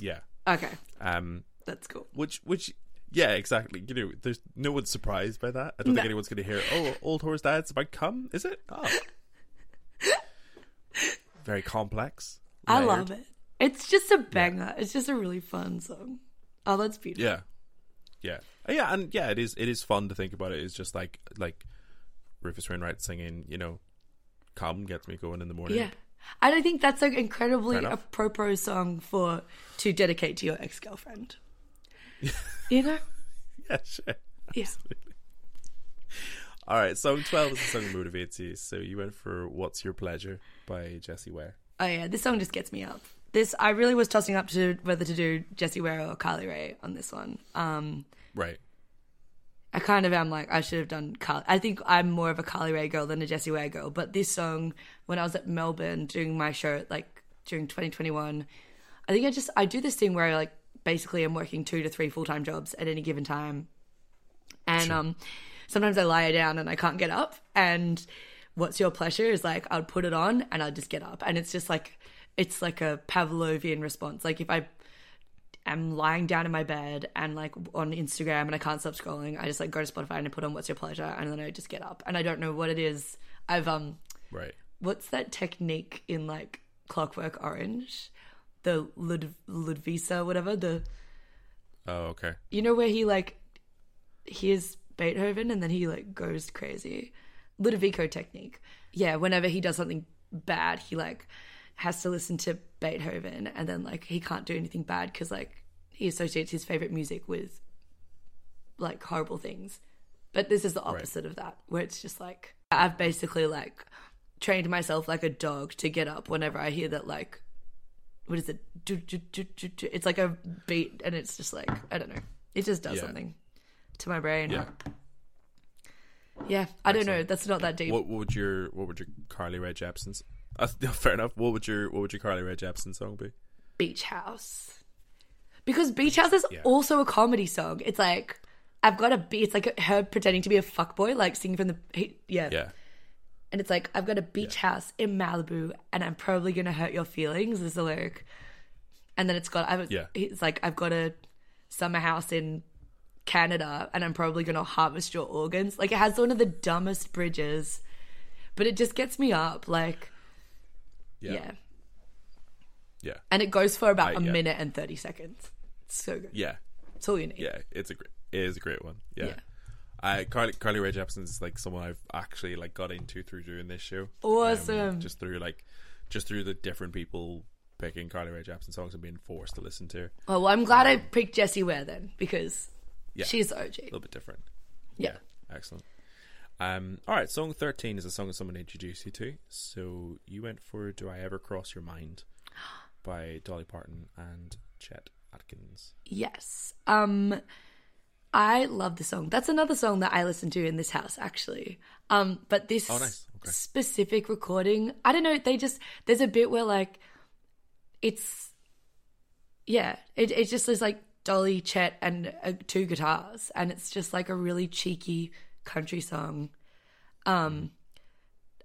Speaker 1: Yeah.
Speaker 2: Okay,
Speaker 1: Um,
Speaker 2: that's cool.
Speaker 1: which which Yeah, exactly. You know, there's no one's surprised by that. I don't
Speaker 2: No.
Speaker 1: think anyone's going to hear, "Oh, old horse dad's about come." Is it? Oh, [LAUGHS] very complex.
Speaker 2: I love it. It's just a banger. It's just a really fun song. Oh, that's beautiful.
Speaker 1: Yeah, yeah, Uh, yeah, and yeah, it is. It is fun to think about. It It's just like like Rufus Wainwright singing. You know, "Come" gets me going in the morning.
Speaker 2: Yeah. And I think that's an incredibly apropos song for to dedicate to your ex girlfriend. You know? [LAUGHS]
Speaker 1: yeah, sure.
Speaker 2: Yeah.
Speaker 1: All right, song twelve is the song that motivates you. So you went for "What's Your Pleasure" by Jessie Ware.
Speaker 2: Oh yeah, this song just gets me up. This I really was tossing up to whether to do Jessie Ware or Carly Rae on this one. Um
Speaker 1: Right.
Speaker 2: I kind of am like I should have done Carly. I think I'm more of a Carly Rae girl than a Jessie Ware girl. But this song, when I was at Melbourne doing my show, like during 2021, I think I just I do this thing where I like basically am working two to three full time jobs at any given time, and um, sometimes I lie down and I can't get up. And what's your pleasure is like I'd put it on and I'd just get up, and it's just like it's like a Pavlovian response. Like if I am lying down in my bed and like on Instagram and I can't stop scrolling, I just like go to Spotify and I put on What's Your Pleasure and then I just get up and I don't know what it is. I've um
Speaker 1: Right.
Speaker 2: what's that technique in like Clockwork Orange? The Lud Ludvisa, whatever, the
Speaker 1: Oh, okay.
Speaker 2: you know where he like hears Beethoven and then he like goes crazy. Ludovico technique. Yeah, whenever he does something bad, he like has to listen to Beethoven and then like he can't do anything bad because like he associates his favorite music with like horrible things. But this is the opposite of that, where it's just like I've basically like trained myself like a dog to get up whenever I hear that like what is it? It's like a beat, and it's just like I don't know. It just does
Speaker 1: Yeah.
Speaker 2: something to my brain.
Speaker 1: Yeah.
Speaker 2: Yeah, I don't know. That's not that deep.
Speaker 1: What, what would your what would your Carly Rae Jepsen's? Uh, [LAUGHS] fair enough. What would your what would your Carly Rae Jepsen song be?
Speaker 2: Beach House. Because Beach House is
Speaker 1: Yeah.
Speaker 2: also a comedy song. It's like I've got a beat. It's like her pretending to be a fuckboy, like singing from the he- yeah.
Speaker 1: Yeah.
Speaker 2: And it's like I've got a beach house in Malibu, and I'm probably gonna hurt your feelings. Is the lyric. And then it's got I've
Speaker 1: Yeah.
Speaker 2: It's like I've got a summer house in Canada, and I'm probably gonna harvest your organs. Like it has one of the dumbest bridges, but it just gets me up. Like
Speaker 1: Yeah.
Speaker 2: yeah,
Speaker 1: Yeah.
Speaker 2: and it goes for about
Speaker 1: I-
Speaker 2: a
Speaker 1: yeah.
Speaker 2: minute and thirty seconds. It's so good.
Speaker 1: Yeah.
Speaker 2: It's all you need.
Speaker 1: Yeah. It's a great. It is a great one. Yeah.
Speaker 2: Yeah.
Speaker 1: I Carly Carly Rae Jepsen is like someone I've actually like got into through doing this show.
Speaker 2: Awesome.
Speaker 1: Um, just through like, just through the different people picking Carly Rae Jepsen songs and being forced to listen to.
Speaker 2: Oh, well, I'm glad I picked Jessie Ware then because
Speaker 1: Yeah.
Speaker 2: she's OG.
Speaker 1: A little bit different.
Speaker 2: Yeah.
Speaker 1: Excellent. Um, all right, song 13 is a song that someone introduced you to. So you went for Do I Ever Cross Your Mind by Dolly Parton and Chet Atkins.
Speaker 2: Yes. Um I love the song. That's another song that I listen to in this house actually. Um but this
Speaker 1: Oh, nice. Okay.
Speaker 2: specific recording, I don't know, they just there's a bit where like it's yeah, it it just is like Dolly, Chet and uh, two guitars and it's just like a really cheeky country song. Um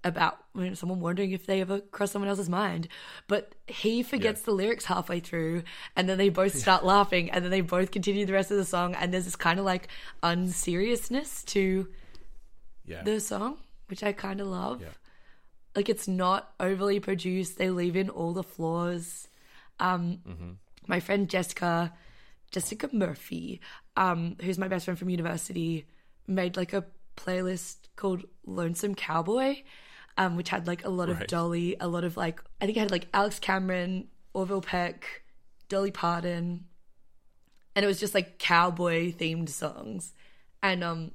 Speaker 2: about you know, someone wondering if they ever cross someone else's mind. But he forgets
Speaker 1: Yeah.
Speaker 2: the lyrics halfway through, and then they both start laughing, and then they both continue the rest of the song. And there's this kind of like unseriousness to
Speaker 1: Yeah.
Speaker 2: the song, which I kind of love.
Speaker 1: Yeah.
Speaker 2: Like it's not overly produced. They leave in all the flaws. Um, My friend Jessica, Jessica Murphy, um, who's my best friend from university, made like a playlist called Lonesome Cowboy, um, which had like a lot of Dolly, a lot of like I think it had like Alex Cameron, Orville Peck, Dolly Parton, and it was just like cowboy themed songs, and um,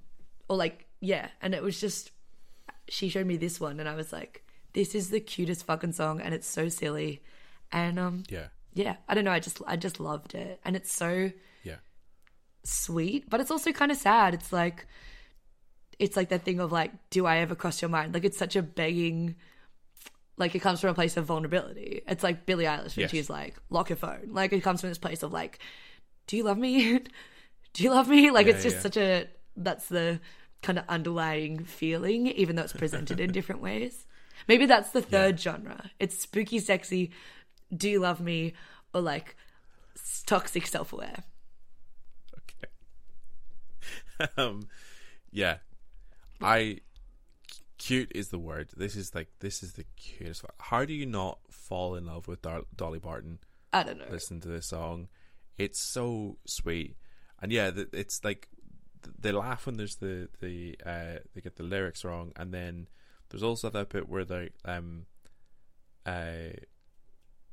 Speaker 2: or like yeah, and it was just she showed me this one, and I was like, this is the cutest fucking song, and it's so silly, and um,
Speaker 1: yeah.
Speaker 2: yeah, I don't know, I just I just loved it, and it's so
Speaker 1: Yeah.
Speaker 2: sweet, but it's also kind of sad. It's like it's like that thing of like, do I ever cross your mind? Like it's such a begging like it comes from a place of vulnerability. It's like Billie Eilish when
Speaker 1: Yes.
Speaker 2: she's like, lock your phone. Like it comes from this place of like, do you love me? [LAUGHS] do you love me? Like
Speaker 1: Yeah,
Speaker 2: it's just
Speaker 1: yeah.
Speaker 2: such a that's the kind of underlying feeling, even though it's presented in [LAUGHS] different ways. Maybe that's the third genre. It's spooky, sexy, do you love me? Or like toxic self aware.
Speaker 1: Okay. [LAUGHS] um, yeah, I cute is the word. This is like this is the cutest. How do you not fall in love with Dolly Parton?
Speaker 2: I don't know.
Speaker 1: Listen to this song. It's so sweet, and yeah, it's like they laugh when there's the the uh, they get the lyrics wrong, and then there's also that bit where they um uh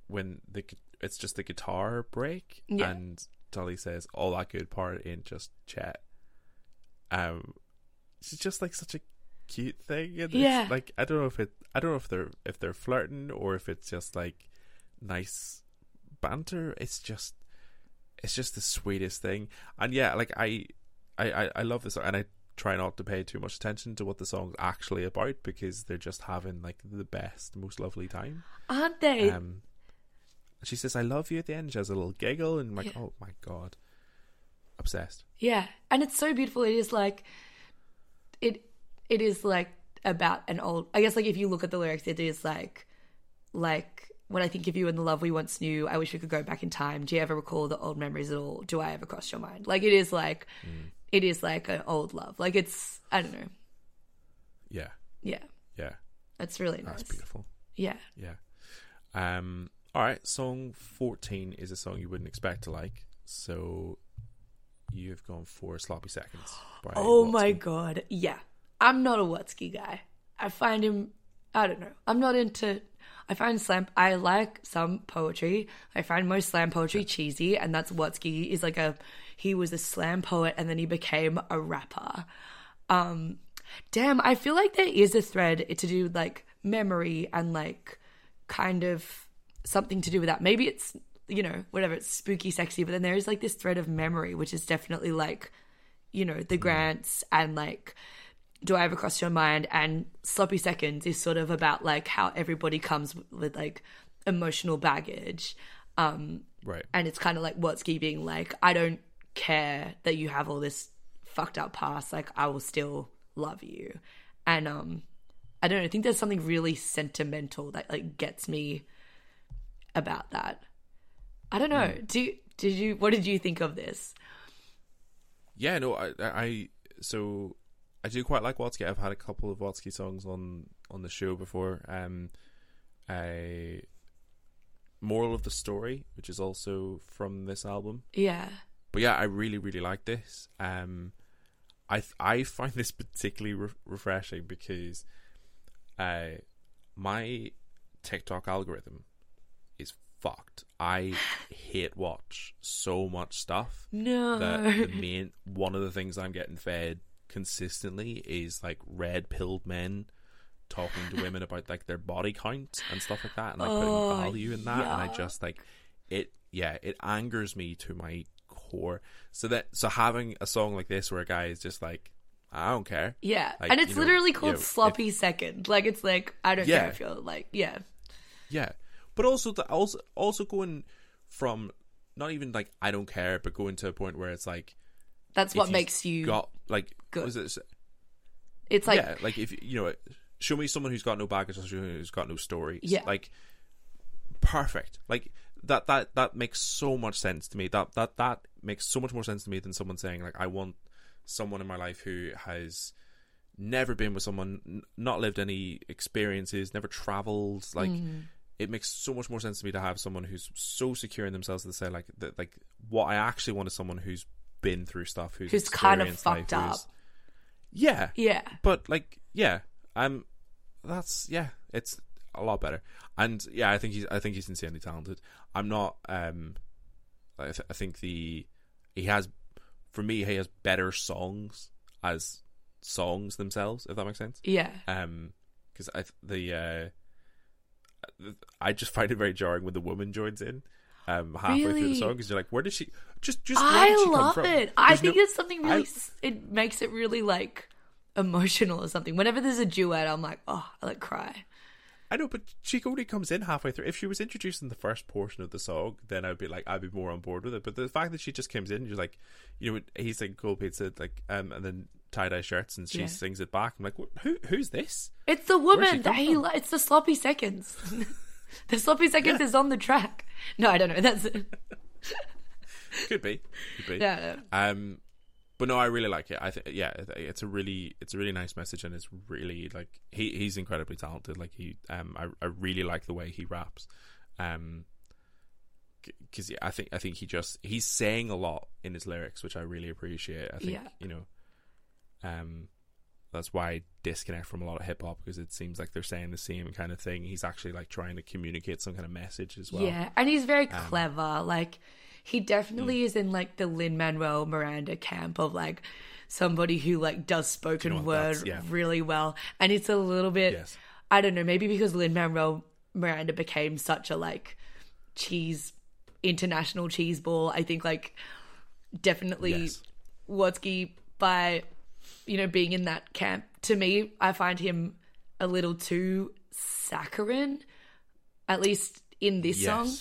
Speaker 1: when the it's just the guitar break,
Speaker 2: Yeah.
Speaker 1: and Dolly says all that good part in just chat. Um, it's just like such a cute thing. And it's,
Speaker 2: Yeah.
Speaker 1: like I don't know if it I don't know if they're if they're flirting or if it's just like nice banter. It's just it's just the sweetest thing. And yeah, like I I I, I love this and I try not to pay too much attention to what the song's actually about because they're just having like the best, most lovely time.
Speaker 2: Aren't they?
Speaker 1: Um she says, I love you at the end. She has a little giggle and I'm like,
Speaker 2: Yeah.
Speaker 1: oh my god. Obsessed.
Speaker 2: Yeah, and it's so beautiful. It is like it. It is like about an old. I guess like if you look at the lyrics, it is like like when I think of you and the love we once knew. I wish we could go back in time. Do you ever recall the old memories at all? Do I ever cross your mind? Like it is like it is like an old love. Like it's I don't know.
Speaker 1: Yeah.
Speaker 2: Yeah,
Speaker 1: Yeah.
Speaker 2: That's really nice.
Speaker 1: That's beautiful.
Speaker 2: Yeah,
Speaker 1: Yeah. Um. All right. Song fourteen is a song you wouldn't expect to like. So you've gone for "Sloppy Seconds." By
Speaker 2: Oh my god, yeah. I'm not a Watsky guy. I find him I don't know. I'm not into I find slam I like some poetry. I find most slam poetry cheesy and that's Watsky is like a he was a slam poet and then he became a rapper. Um damn, I feel like there is a thread to do with like memory and like kind of something to do with that. Maybe it's you know, whatever, it's spooky, sexy, but then there is like this thread of memory, which is definitely like you know, the grants and like do I ever cross your mind? And sloppy seconds is sort of about like how everybody comes with like emotional baggage. Um,
Speaker 1: Right.
Speaker 2: and it's kind of like Watsky being like, I don't care that you have all this fucked up past. Like, I will still love you. And um, I don't know. I think there's something really sentimental that like gets me about that. I don't know. Do did you? What did you think of this?
Speaker 1: Yeah. No. I. I I- so I do quite like Watsky. I've had a couple of Watsky songs on on the show before. Um. I. Moral of the story, which is also from this album.
Speaker 2: Yeah.
Speaker 1: but yeah, I really really like this. Um, I th- I [LAUGHS] find this particularly re- refreshing because, uh, my TikTok algorithm is fucked. I hate watch so much stuff
Speaker 2: No.
Speaker 1: that the main one of the things I'm getting fed consistently is like red pilled men talking to women about like their body count and stuff like that and like
Speaker 2: Oh,
Speaker 1: putting value in that and I just like it yeah it angers me to my core so that so having a song like this where a guy is just like I don't care
Speaker 2: Yeah,
Speaker 1: Like,
Speaker 2: and it's
Speaker 1: you know,
Speaker 2: literally called
Speaker 1: you know,
Speaker 2: sloppy second. Like it's like I don't
Speaker 1: Yeah.
Speaker 2: care if you're like yeah,
Speaker 1: Yeah, but also the, also also going from not even like I don't care, but going to a point where it's like
Speaker 2: that's what makes you.
Speaker 1: got like
Speaker 2: good.
Speaker 1: was it
Speaker 2: it's like
Speaker 1: yeah, like if you know, show me someone who's got no baggage, or someone who's got no story.
Speaker 2: Yeah.
Speaker 1: like perfect. Like that that that makes so much sense to me. That that that makes so much more sense to me than someone saying like I want someone in my life who has never been with someone, n- not lived any experiences, never traveled. Like
Speaker 2: Mm.
Speaker 1: It makes so much more sense to me to have someone who's so secure in themselves to say like that. Like what I actually want is someone who's been through stuff, who's
Speaker 2: who's kind of
Speaker 1: life,
Speaker 2: fucked up.
Speaker 1: Yeah,
Speaker 2: Yeah,
Speaker 1: but like yeah um that's yeah it's a lot better. And yeah i think he's i think he's insanely talented. I'm not um i, th- I think the he has for me he has better songs as songs themselves if that makes sense.
Speaker 2: Yeah,
Speaker 1: um because i th- the uh i just find it very jarring when the woman joins in um halfway through the song because you're like where did she just just
Speaker 2: I
Speaker 1: did she come
Speaker 2: love it. I think
Speaker 1: no-
Speaker 2: it's something really.
Speaker 1: I-
Speaker 2: it makes it really like emotional or something. Whenever there's a duet, I'm like, oh, I like cry.
Speaker 1: I know, but she only comes in halfway through. If she was introduced in the first portion of the song, then I'd be like, I'd be more on board with it. But the fact that she just comes in, you're like, you know, he's like cold pizza, like, um, and then tie dye shirts, and she
Speaker 2: Yeah.
Speaker 1: sings it back. I'm like, who, who's this?
Speaker 2: It's the woman that he.
Speaker 1: from?
Speaker 2: It's the sloppy seconds. [LAUGHS] the sloppy seconds is on the track. No, I don't know. [LAUGHS] That's it.
Speaker 1: Could be, could be.
Speaker 2: Yeah, no.
Speaker 1: Um, but no, I really like it. I think yeah, it's a really it's a really nice message, and it's really like he he's incredibly talented. Like he um I I really like the way he raps, um because yeah, I think I think he just he's saying a lot in his lyrics, which I really appreciate. I think
Speaker 2: Yeah.
Speaker 1: you know, um, that's why I disconnect from a lot of hip hop because it seems like they're saying the same kind of thing. He's actually like trying to communicate some kind of message as well.
Speaker 2: Yeah, and he's very
Speaker 1: Um,
Speaker 2: clever. Like he definitely
Speaker 1: mm.
Speaker 2: is in like the Lin Manuel Miranda camp of like somebody who like does spoken
Speaker 1: know
Speaker 2: word
Speaker 1: yeah.
Speaker 2: really well, and it's a little bit.
Speaker 1: Yes.
Speaker 2: I don't know, maybe because Lin Manuel Miranda became such a like cheese international cheese ball. I think like definitely
Speaker 1: Yes.
Speaker 2: Watsky by you know being in that camp. To me, I find him a little too saccharine, at least in this song.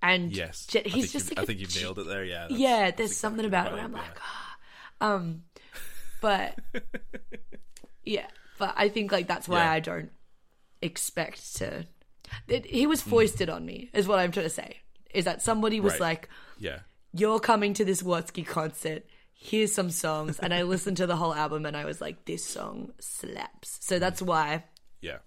Speaker 2: And
Speaker 1: Yes. I
Speaker 2: he's
Speaker 1: think
Speaker 2: just like
Speaker 1: I think you've nailed it there. Yeah.
Speaker 2: yeah, there's something about it where I'm
Speaker 1: yeah.
Speaker 2: like, ah, um, but [LAUGHS] yeah, but I think like that's why
Speaker 1: Yeah.
Speaker 2: I don't expect to. It, he was
Speaker 1: Hmm.
Speaker 2: foisted on me, is what I'm trying to say. Is that somebody was
Speaker 1: Right.
Speaker 2: like,
Speaker 1: yeah.
Speaker 2: "You're coming to this Watsky concert. Here's some songs," and I listened to the whole album, and I was like, "This song slaps." So that's why,
Speaker 1: Yeah.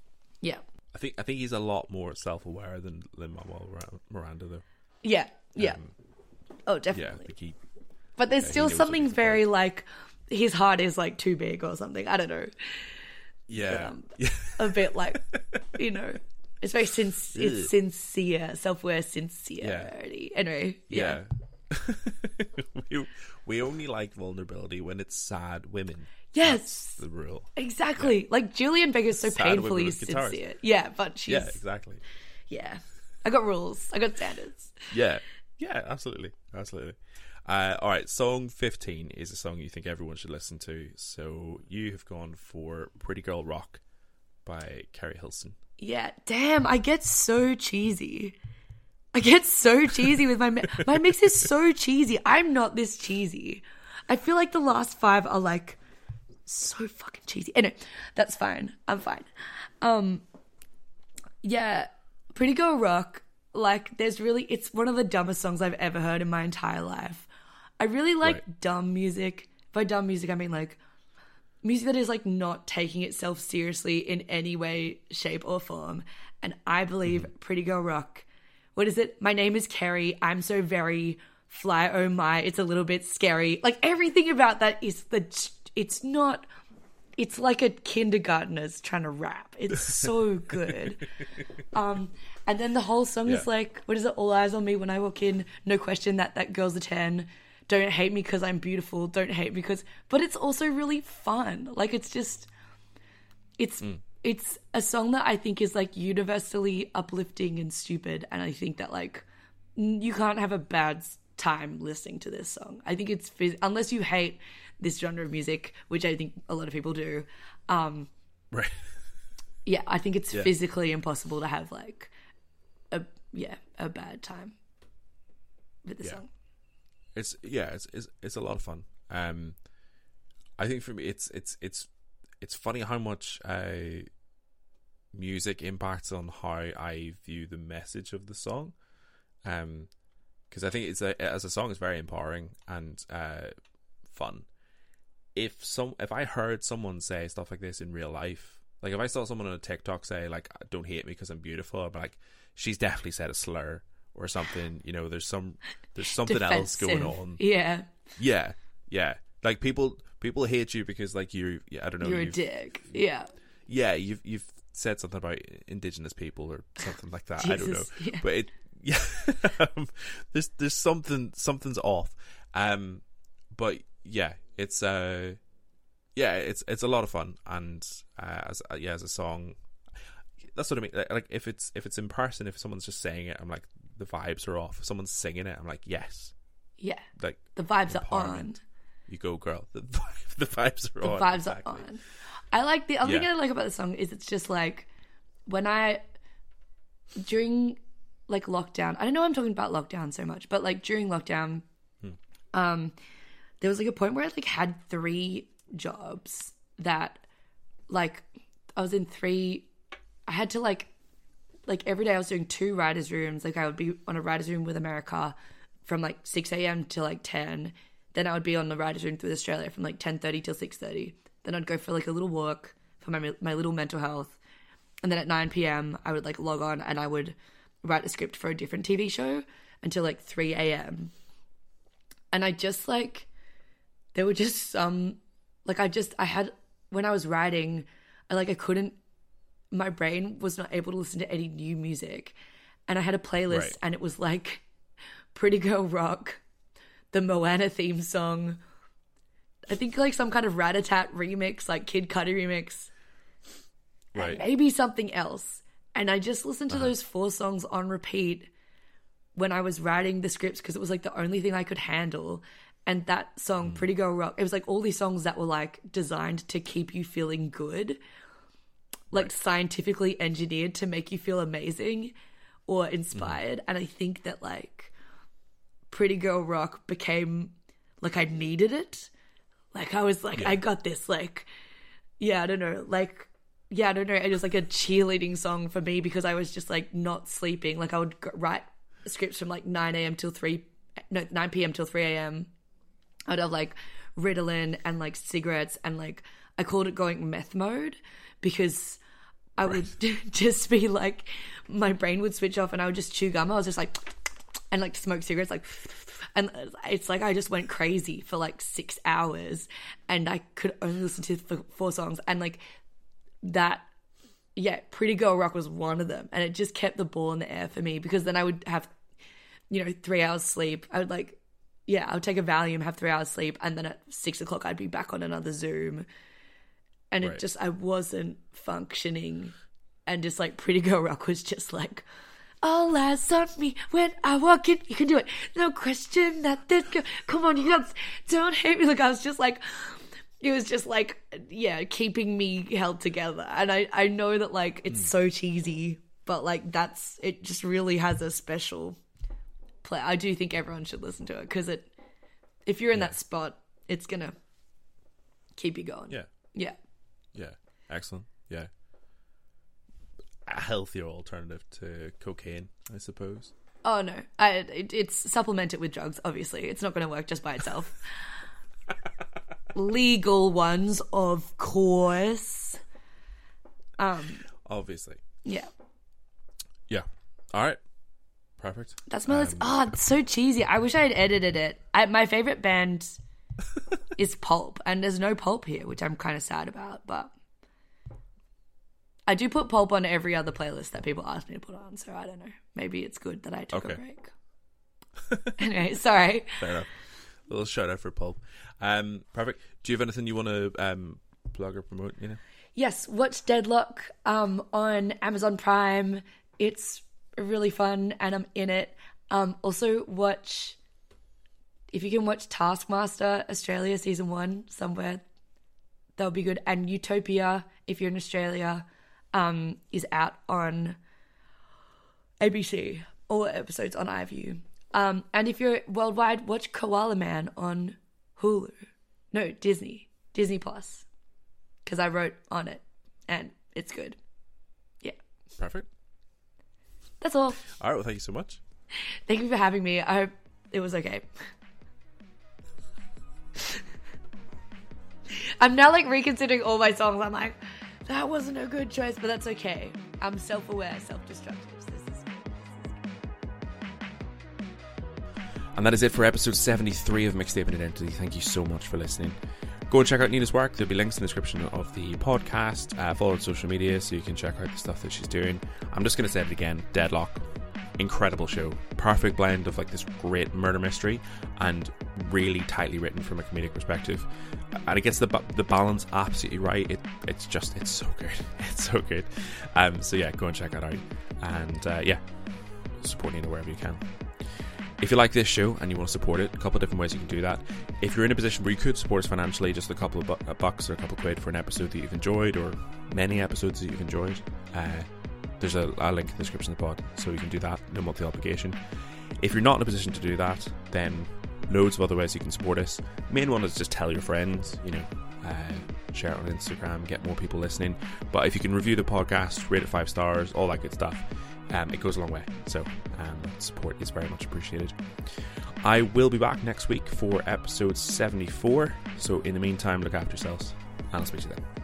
Speaker 2: yeah,
Speaker 1: I think I think he's a lot more self aware than Lin Manuel Miranda though.
Speaker 2: yeah, yeah. oh,
Speaker 1: Um, Yeah,
Speaker 2: definitely.
Speaker 1: I think he
Speaker 2: But there's
Speaker 1: he
Speaker 2: still something very like his heart is like too big or something. I don't know.
Speaker 1: yeah.
Speaker 2: Um, [LAUGHS]
Speaker 1: yeah.
Speaker 2: A bit like you know. It's very sin- it's sincere, self aware sincerity. Anyway, yeah.
Speaker 1: Yeah. [LAUGHS] we, we only like vulnerability when it's sad women.
Speaker 2: Yes.
Speaker 1: The rule.
Speaker 2: Exactly. Like Julien Baker's so
Speaker 1: Sad
Speaker 2: painfully sincere. Yeah, but she's
Speaker 1: Yeah, exactly. yeah.
Speaker 2: I got rules. I got standards.
Speaker 1: Yeah. Yeah, absolutely. Absolutely. Uh, all right, song 15 is a song you think everyone should listen to. So you have gone for Pretty Girl Rock by Keri Hilson.
Speaker 2: Yeah, damn, I get so cheesy. I get so cheesy with my mi- my mix is so cheesy. I'm not this cheesy. I feel like the last five are like so fucking cheesy. Anyway, that's fine. I'm fine. Um, yeah, Pretty Girl Rock. Like, there's really it's one of the dumbest songs I've ever heard in my entire life. I really like
Speaker 1: Right.
Speaker 2: dumb music. By dumb music, I mean like music that is like not taking itself seriously in any way, shape, or form. And I believe Pretty Girl Rock. What is it? My name is Keri. I'm so very fly. Oh my! It's a little bit scary. Like everything about that is the. It's not. It's like a kindergartner's trying to rap. It's so good. [LAUGHS] um, and then the whole song is like, what is it? All eyes on me when I walk in. No question that that girl's a ten. Don't hate me because I'm beautiful. Don't hate me because. But it's also really fun. Like it's just. It's it's a song that I think is like universally uplifting and stupid, and I think that like you can't have a bad time listening to this song. I think it's phys- unless you hate this genre of music, which I think a lot of people do. Um,
Speaker 1: Right.
Speaker 2: yeah, I think it's
Speaker 1: Yeah.
Speaker 2: physically impossible to have like a yeah a bad time with the
Speaker 1: Yeah.
Speaker 2: song.
Speaker 1: It's yeah, it's, it's it's a lot of fun. Um, I think for me, it's it's it's it's funny how much uh, music impacts on how I view the message of the song. Um, because I think it's a as a song, it's very empowering and uh, fun. If some if I heard someone say stuff like this in real life, like if I saw someone on a TikTok say like "Don't hate me because I'm beautiful," I'd be like, "She's definitely said a slur." Or something, you know. There's some, there's something else going on.
Speaker 2: Yeah,
Speaker 1: Yeah, yeah. Like people, people hate you because like you, yeah, I don't know.
Speaker 2: you're a dick. Yeah,
Speaker 1: Yeah, you've you've said something about indigenous people or something like that. I don't know,
Speaker 2: yeah.
Speaker 1: but it, [LAUGHS] yeah, um, there's there's something something's off. Um, but yeah, it's uh, yeah, it's it's a lot of fun and uh, as uh, yeah as a song, that's what I mean. Like, like if it's if it's in person, if someone's just saying it, I'm like the vibes are off. If someone's singing it, I'm like yes,
Speaker 2: yeah.
Speaker 1: like
Speaker 2: The vibes are on.
Speaker 1: You go girl. The vibe, [LAUGHS] the vibes are on.
Speaker 2: the
Speaker 1: on.
Speaker 2: vibes
Speaker 1: exactly.
Speaker 2: are on. I like the other thing I like about the song is it's just like when I during like lockdown. I don't know I'm talking about lockdown so much, but like during lockdown, um, there was like a point where I like had three jobs that like I was in three. I had to like like every day I was doing two writers' rooms. Like I would be on a writers' room with America from like six a.m. to like ten. Then I would be on the writers' room through Australia from like ten thirty till six thirty. Then I'd go for like a little walk for my my little mental health, and then at nine p.m. I would like log on and I would write a script for a different TV show until like three a.m. And I just like there were just some like I just I had when I was writing, I like I couldn't my brain was not able to listen to any new music. And I had a playlist
Speaker 1: Right.
Speaker 2: and it was like [LAUGHS] Pretty Girl Rock, the Moana theme song. I think like some kind of Ratatat remix, like Kid Cudi remix,
Speaker 1: Right.
Speaker 2: maybe something else. And I just listened to
Speaker 1: Uh-huh.
Speaker 2: those four songs on repeat when I was writing the scripts because it was like the only thing I could handle. And that song,
Speaker 1: Hmm.
Speaker 2: Pretty Girl Rock, it was like all these songs that were like designed to keep you feeling good, like scientifically engineered to make you feel amazing or inspired.
Speaker 1: Hmm.
Speaker 2: And I think that like Pretty Girl Rock became like I needed it. Like I was like, I got this. Like, yeah, I don't know. Like, yeah, I don't know. It was like a cheerleading song for me because I was just like not sleeping. Like I would write scripts from like 9 a.m. till 3, no, 9 p.m. till 3 a.m. I'd have like Ritalin and like cigarettes and like I called it going meth mode because I would [LAUGHS] just be like my brain would switch off and I would just chew gum. I was just like and like smoke cigarettes like and it's like I just went crazy for like six hours and I could only listen to four songs and like that yeah pretty girl rock was one of them and it just kept the ball in the air for me because then I would have you know three hours sleep I would like yeah I would take a Valium have three hours sleep and then at six o'clock I'd be back on another Zoom and
Speaker 1: Right.
Speaker 2: it just I wasn't functioning and just like pretty girl rock was just like all eyes on me when I walk in. You can do it. No question that this girl. Come on, you guys. Don't hate me. Like I was just like, it was just like, yeah, keeping me held together. And I, I know that like it's hmm. so cheesy, but like that's it. Just really has a special play. I do think everyone should listen to it because it, if you're in that spot, it's gonna keep you going.
Speaker 1: Yeah.
Speaker 2: Yeah.
Speaker 1: Yeah. Excellent. Yeah. A healthier alternative to cocaine, I suppose.
Speaker 2: Oh no, I, it, it's supplemented with drugs. Obviously, it's not going to work just by itself. [LAUGHS] Legal ones, of course. Um,
Speaker 1: Obviously.
Speaker 2: yeah,
Speaker 1: Yeah. All right. Perfect.
Speaker 2: that's my list. Oh, it's so cheesy. I wish I had edited it. I, my favorite band [LAUGHS] is Pulp, and there's no Pulp here, which I'm kind of sad about. But I do put Pulp on every other playlist that people ask me to put on. So I don't know. Maybe it's good that I took a
Speaker 1: Okay.
Speaker 2: break. anyway, [LAUGHS] sorry.
Speaker 1: Fair enough. A little shout out for Pulp. Um, perfect. Do you have anything you want to um, plug or promote? You know.
Speaker 2: Yes, watch Deadloch um, on Amazon Prime. It's really fun and I'm in it. Um, also, watch, if you can watch Taskmaster Australia season one somewhere, That'll be good. And Utopia, if you're in Australia, um, is out on ABC. All episodes on iView. Um, and if you're worldwide, watch Koala Man on Hulu. No, Disney. Disney Plus because I wrote on it and it's good. Yeah,
Speaker 1: Perfect.
Speaker 2: that's all.
Speaker 1: All right. Well, thank you so much.
Speaker 2: Thank you for having me. I hope it was okay. [LAUGHS] I'm now like reconsidering all my songs. I'm like, that wasn't a good choice, but that's okay. I'm self aware, self destructive.
Speaker 1: And that is it for episode 73 of Mixtaping Identity. Thank you so much for listening. Go and check out Nina's work. There'll be links in the description of the podcast. Uh, follow her on social media so you can check out the stuff that she's doing. I'm just going to say it again Deadloch. Incredible show. Perfect blend of like this great murder mystery and really tightly written from a comedic perspective. And it gets the, the balance absolutely right. It, it's just, it's so good. [LAUGHS] It's so good. Um, so yeah, go and check that out. And uh, yeah, support Nina wherever you can. If you like this show and you want to support it, a couple of different ways you can do that. If you're in a position where you could support us financially, just a couple of bu- bucks or a couple of quid for an episode that you've enjoyed, or many episodes that you've enjoyed, uh, there's a, a link in the description of the pod, so you can do that. No monthly obligation. If you're not in a position to do that, then loads of other ways you can support us. Main one is just tell your friends. You know, uh, share it on Instagram, get more people listening. But if you can review the podcast, rate it five stars, all that good stuff. um, it goes a long way. So um, support is very much appreciated. I will be back next week for episode 74. So in the meantime, look after yourselves, and I'll speak to you then.